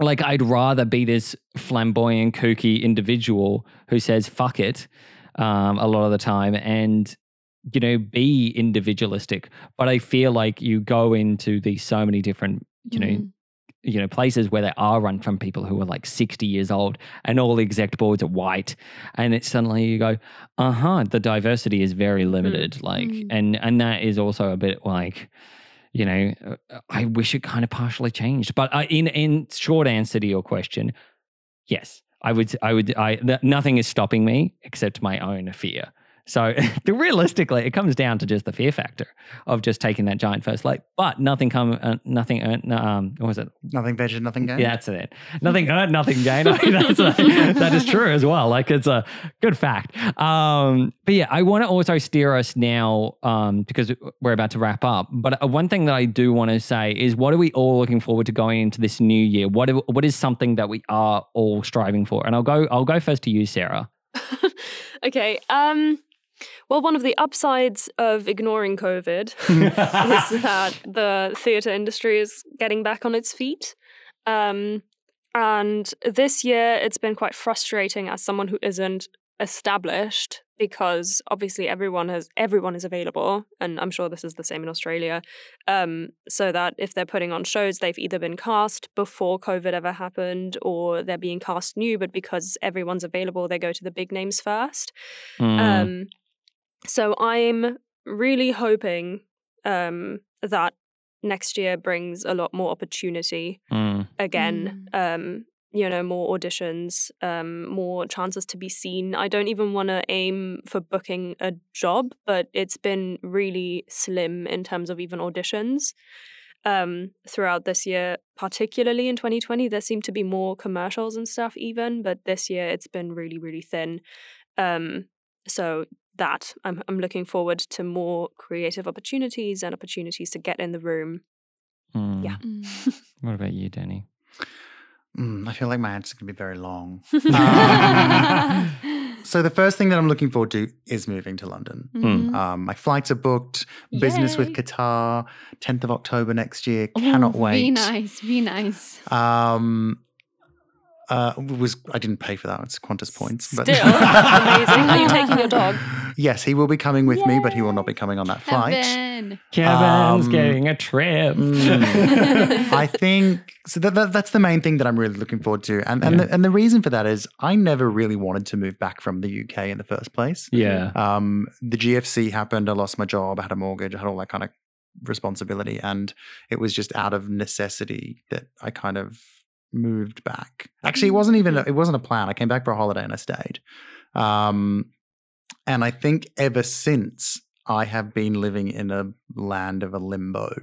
like I'd rather be this flamboyant, kooky individual who says "fuck it" um, a lot of the time, and you know, be individualistic. But I feel like you go into these so many different, you know, Mm. you know, places where they are run from people who are like sixty years old, and all the exec boards are white, and it's suddenly you go, uh huh, the diversity is very limited, like, Mm. and and that is also a bit like you know, uh, I wish it kind of partially changed. But uh, in in short answer to your question, yes, I would. I would. I th- nothing is stopping me except my own fear. So <laughs> realistically, it comes down to just the fear factor of just taking that giant first leap. But nothing come. Uh, nothing. earned- Um. What was it? Nothing ventured, nothing gained. Yeah, that's it. Nothing earned, nothing gained. I mean, that's a, <laughs> that is true as well. Like it's a good fact. Um, but yeah, I want to also steer us now um, because we're about to wrap up. But uh, one thing that I do want to say is, what are we all looking forward to going into this new year? What are- what is something that we are all striving for? And I'll go. I'll go first to you, Sarah. <laughs> okay. Um. Well, one of the upsides of ignoring COVID <laughs> is <laughs> that the theatre industry is getting back on its feet. Um, and this year, it's been quite frustrating as someone who isn't established because obviously everyone has everyone is available and i'm sure this is the same in australia. Um, so that if they're putting on shows they've either been cast before covid ever happened or they're being cast new but because everyone's available they go to the big names first. Mm, um, so I'm really hoping um, that next year brings a lot more opportunity mm, again. Um, you know, more auditions, um, more chances to be seen. I don't even want to aim for booking a job, but it's been really slim in terms of even auditions. Um, throughout this year, particularly in 2020, there seemed to be more commercials and stuff, even, but this year it's been really, really thin. Um, so that I'm I'm looking forward to more creative opportunities and opportunities to get in the room. mm. Yeah. Mm. <laughs> What about you, Danny? Mm, I feel like my answer's going to be very long. Mm. <laughs> <laughs> So the first thing that I'm looking forward to is moving to London. Mhm. Um, my flights are booked. Business with Qatar, 10th of October next year. Oh, Cannot wait. Be nice. Be nice. Um, uh, was I didn't pay for that. It's Qantas points. But Still, <laughs> amazing. Are you taking your dog? Yes, he will be coming with me, but he will not be coming on that flight. Heaven. Kevin's Um, getting a trip. Mm. I think so. That, that, that's the main thing that I'm really looking forward to, and and Yeah. the, and the reason for that is I never really wanted to move back from the UK in the first place. yeah. Um, the GFC happened. I lost my job. I had a mortgage. I had all that kind of responsibility, and it was just out of necessity that I kind of moved back. Actually, it wasn't even. It wasn't a plan. I came back for a holiday and I stayed. Um, and I think ever since I have been living in a land of a limbo.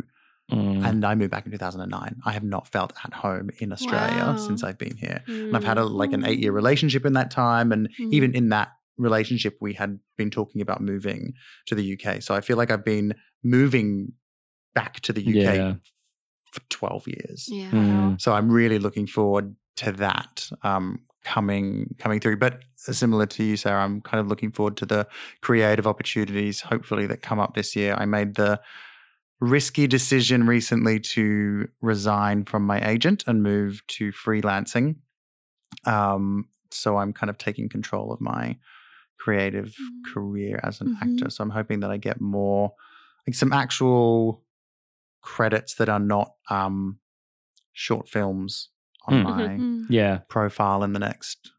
Mm. And I moved back in 2009. I have not felt at home in Australia Wow. since I've been here. And I've had a Mm. like an eight year relationship in that time. And Mm. even in that relationship, we had been talking about moving to the UK. So I feel like I've been moving back to the UK Yeah. For 12 years. Yeah. Mm. So I'm really looking forward to that um, coming coming through. But similar to you, Sarah, I'm kind of looking forward to the creative opportunities, hopefully that come up this year. I made the risky decision recently to resign from my agent and move to freelancing. Um, so I'm kind of taking control of my creative Mm. career as an Mhm. actor. So I'm hoping that I get more, like some actual credits that are not um, short films on Mm. my Mm. Yeah. profile in the next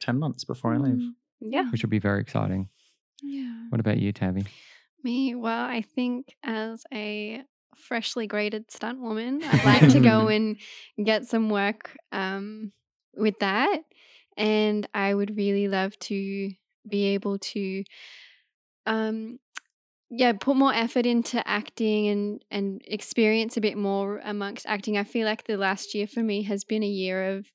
10 months before I leave. Mm. Yeah. which will be very exciting. Yeah. What about you, Tabby? Me, well, I think as a freshly graded stunt woman, <laughs> I'd like to go and get some work um, with that. And I would really love to be able to, um, yeah, put more effort into acting and and experience a bit more amongst acting. I feel like the last year for me has been a year of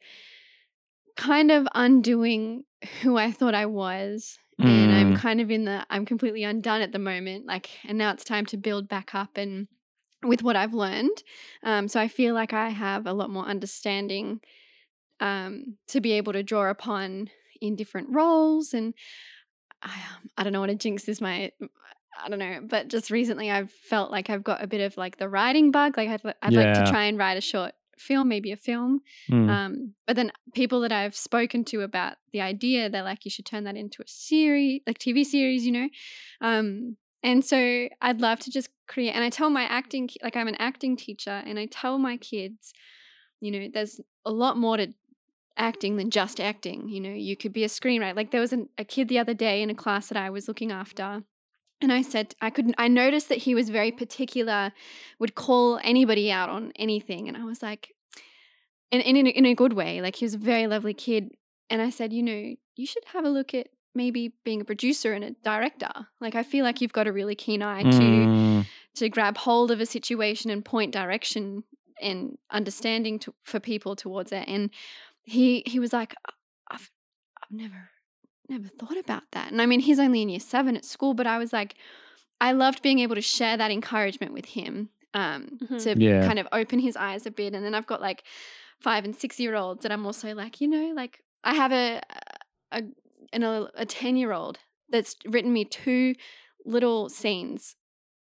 kind of undoing <laughs> who I thought I was and I'm Mm. kind of in the I'm completely undone at the moment. Like, and now it's time to build back up and with what I've learned. Um, so I feel like I have a lot more understanding um, to be able to draw upon in different roles. And I, um, I don't know what a jinx is. My I don't know, but just recently I've felt like I've got a bit of like the writing bug. Like I'd, I'd like to try and write a short film, maybe a film. Mm. Um, but then people that I've spoken to about the idea, they're like, you should turn that into a series, like TV series, you know? Um, and so I'd love to just create, and I tell my acting, like I'm an acting teacher, and I tell my kids, you know, there's a lot more to acting than just acting. You know, you could be a screenwriter. Like there was an, a kid the other day in a class that I was looking after. And I said, I couldn't, I noticed that he was very particular, would call anybody out on anything. And I was like, and, and in, a, in a good way, like he was a very lovely kid. And I said, you know, you should have a look at maybe being a producer and a director. Like I feel like you've got a really keen eye to Mm. to grab hold of a situation and point direction and understanding to, for people towards it. And he he was like, I've I've never never thought about that. And I mean, he's only in year seven at school, but I was like, I loved being able to share that encouragement with him. Um, Mhm. to Yeah. kind of open his eyes a bit. And then I've got like five and six year olds that I'm also like, you know, like I have a a an, a ten year old that's written me two little scenes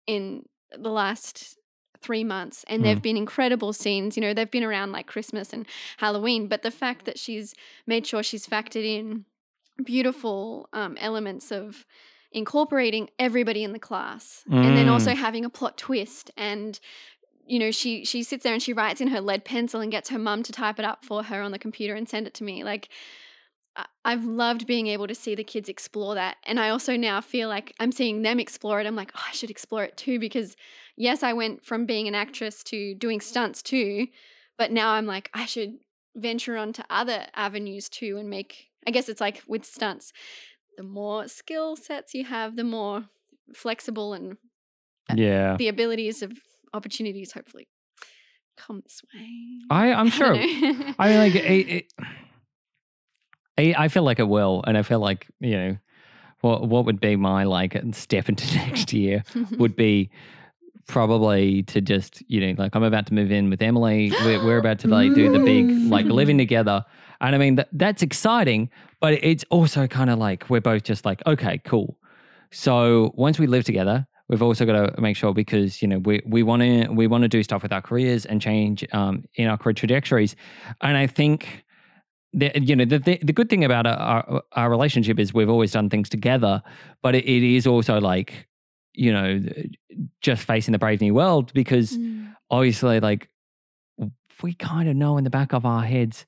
in the last three months and they've Mm. been incredible scenes you know they've been around like christmas and halloween but the fact that she's made sure she's factored in beautiful um, elements of incorporating everybody in the class and then also having a plot twist and you know she she sits there and she writes in her lead pencil and gets her mum to type it up for her on the computer and send it to me like I've loved being able to see the kids explore that. And I also now feel like I'm seeing them explore it. I'm like, oh, I should explore it too. Because yes, I went from being an actress to doing stunts too. But now I'm like, I should venture onto other avenues too and make, I guess it's like with stunts, the more skill sets you have, the more flexible and uh, Yeah. the abilities of opportunities hopefully come this way. I, I'm <laughs> sure. don't. I mean, like, it, <laughs> it, I, I feel like it will. And I feel like, you know, what, what would be my like uh, step into <laughs> next year would be probably to just, you know, like I'm about to move in with Emily. We're, we're about to like do the big, like living together. And I mean, that, that's exciting, but it's also kind of like we're both just like, okay, cool. So once we live together, we've also got to make sure because you know we we want to we want to do stuff with our careers and change um, in our career trajectories. And I think that you know the the, the good thing about our, our our relationship is we've always done things together, but it, it is also like you know just facing the brave new world because Mm. obviously like we kind of know in the back of our heads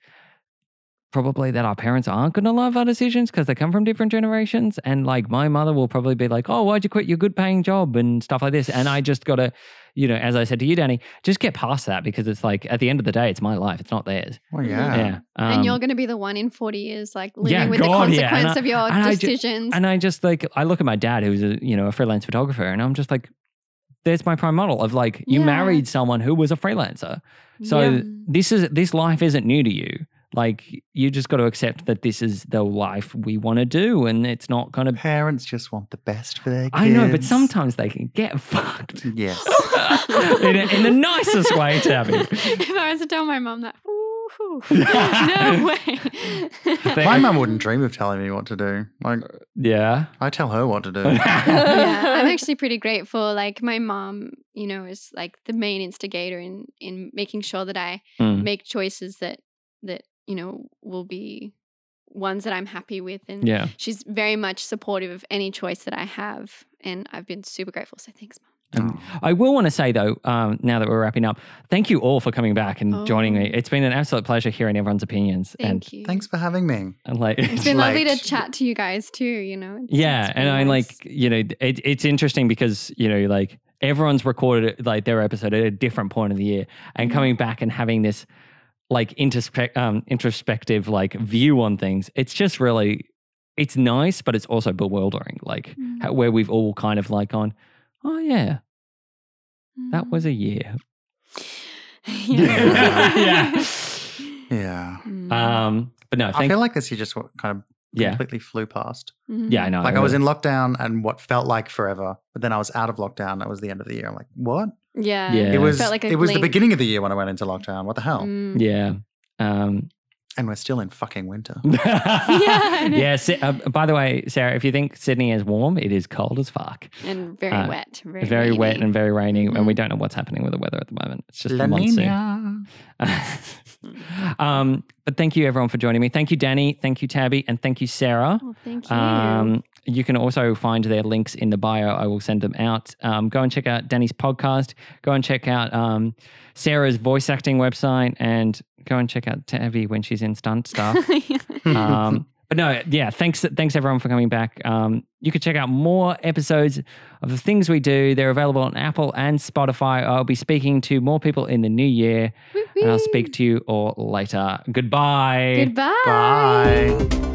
probably that our parents aren't going to love our decisions because they come from different generations and like my mother will probably be like oh why'd you quit your good paying job and stuff like this and i just got to you know as i said to you danny just get past that because it's like at the end of the day it's my life it's not theirs Well, yeah. yeah and Um, you're going to be the one in 40 years, like living Yeah, with God, the yeah. Consequence I- of your and I ju- decisions. and I just like I look at my dad, who's a you know a freelance photographer, and I'm just like, there's my prime model of like you Yeah. married someone who was a freelancer, so Yeah. this is this life isn't new to you. Like you just got to accept that this is the life we want to do, and it's not kind of. Parents just want the best for their kids. I know, but sometimes they can get fucked Yes. <laughs> in, a, in the nicest way, Tabby. if I was to tell my mom that, woohoo, <laughs> no <laughs> way. My mum wouldn't dream of telling me what to do. Like, Yeah. I tell her what to do. yeah, I'm actually pretty grateful. Like my mom, you know, is like the main instigator in in making sure that I Mm. make choices that that you know will be ones that I'm happy with, and Yeah. she's very much supportive of any choice that I have, and I've been super grateful. So thanks, mom. And Oh. I will want to say though, um, now that we're wrapping up, thank you all for coming back and joining me. Oh. It's been an absolute pleasure hearing everyone's opinions. Thank and, you. Thanks for having me. and like, It's been <laughs> lovely to chat to you guys too. You know. It's- yeah, it's and been I nice. like you know it, it's interesting because you know like everyone's recorded like their episode at a different point of the year, and Mhm. coming back and having this like introspect um, introspective like view on things. It's just really it's nice, but it's also bewildering. Like Mm. how, where we've all kind of like gone, oh yeah, that was a year. <laughs> Yeah. <laughs> Yeah. Mm. Um, but no, I feel like this year just wa- kind of yeah, completely flew past. Mhm. yeah, I know. Like I was in lockdown and what felt like forever, but then I was out of lockdown. That was the end of the year. I'm like, what? Yeah. Yeah. It was. Felt like it was the beginning of the year when I went into lockdown. What the hell? Mm. yeah. Um, And we're still in fucking winter. <laughs> I know. yeah. Si- uh, by the way, Sarah, if you think Sydney is warm, it is cold as fuck. And very Uh, wet. Very, Very wet and very rainy, and we Mhm. don't know what's happening with the weather at the moment. It's just La the monsoon. <laughs> <laughs> um, but thank you everyone for joining me. Thank you, Danny. Thank you, Tabby, and thank you, Sarah. Oh, thank you. Um, you can also find their links in the bio. I will send them out. Um, go and check out Danny's podcast. Go and check out um, Sarah's voice acting website, and go and check out Tabby when she's in stunt stuff. <laughs> um, but no, yeah, thanks, thanks everyone for coming back. Um, you can check out more episodes of the things we do. They're available on Apple and Spotify. I'll be speaking to more people in the new year, and I'll speak to you all later. Goodbye. Goodbye. Bye.